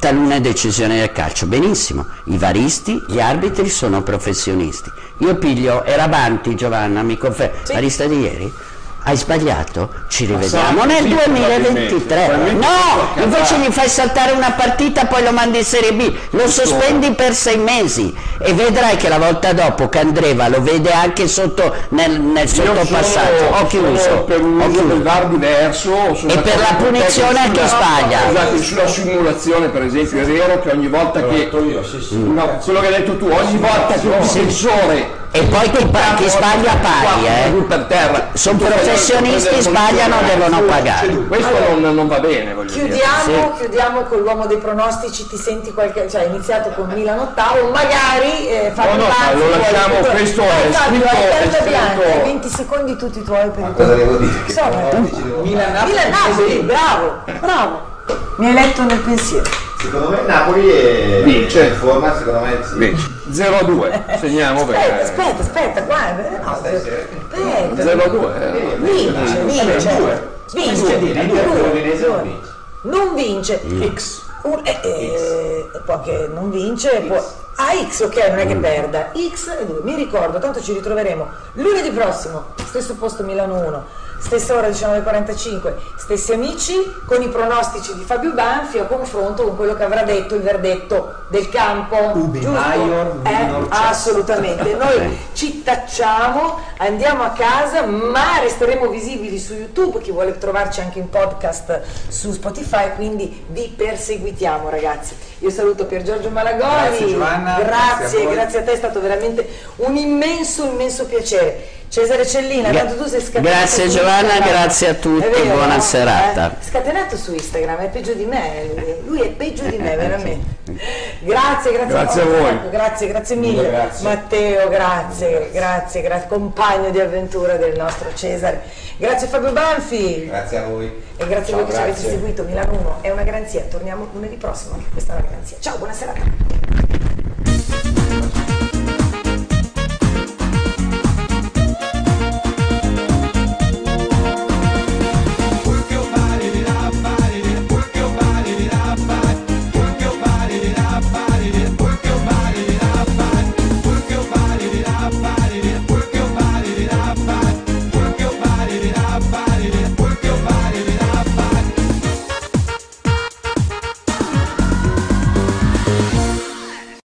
talune decisioni del calcio. Benissimo, i varisti, gli arbitri sono professionisti. Io piglio, era avanti Giovanna, mi conferma, varista di ieri? Hai sbagliato? Ci rivediamo nel sì, 2023. probabilmente. No, invece gli fai saltare una partita poi lo mandi in Serie B, lo sospendi per sei mesi e vedrai che la volta dopo Candreva lo vede anche sotto nel, nel Io sottopassaggio. Ho chiuso. per un uso del VAR diverso E per la punizione che a chi sbaglia. Scusate, sulla simulazione per esempio è vero che ogni volta che detto io, sì, sì. no, quello che hai detto tu ogni volta che un difensore E poi chi, pa- chi sbaglia paghi, eh. per terra Sono professionisti, sbagliano, devono pagare. questo non, non va bene voglio dire Chiudiamo, chiudiamo con l'uomo dei pronostici, ti senti qualche, cioè hai iniziato con Milan ottavo, magari eh, Fabio No, no, Bazzi, lo lasciamo, questo è Vai, Fabio, scritto- è scritto- bianca, hai 20 secondi tutti tuoi per cosa devo dire? Devo Milan? Napoli, sì. bravo, bravo. Mi hai letto nel pensiero. Secondo me Napoli è Vince. in forma, secondo me sì. Vince. 0-2 segniamo Aspetta, bene aspetta, aspetta, guarda. No, sereno. aspetta. 0-2 eh. Vince, vince. Vince, Udinese non vince. Non vince. X. Un- eh, eh, può che non vince, può... Ah, X, ok, non è che perda. X e 2. Mi ricordo, tanto ci ritroveremo lunedì prossimo, stesso posto Milano 1, stessa ora 19.45, stessi amici, con i pronostici di Fabio Banfi a confronto con quello che avrà detto il verdetto del campo. Ubi giusto? maior, Eh, assolutamente. Noi ci tacciamo, andiamo a casa, ma resteremo visibili su YouTube, chi vuole trovarci anche in podcast su Spotify, quindi vi perseguitiamo ragazzi. Io saluto Pier Giorgio Malagoni, Grazie, Giovanna, grazie, grazie a grazie a te, è stato veramente un immenso, immenso piacere. Cesare Cellina, Gra- tanto tu sei scatenato grazie, su Giovanna, grazie a tutti, vero, buona no? serata. Eh, Scatenato su Instagram, è peggio di me, lui è peggio di me, veramente. Grazie, grazie, Grazie a voi. Grazie, grazie mille. Grazie. Matteo, grazie, grazie, grazie, compagno di avventura del nostro Cesare. Grazie Fabio Banfi Grazie a voi. e grazie a Ciao, voi che ci avete seguito. Milano 1 è una garanzia, torniamo lunedì prossimo, anche questa è una garanzia. Ciao, buona serata.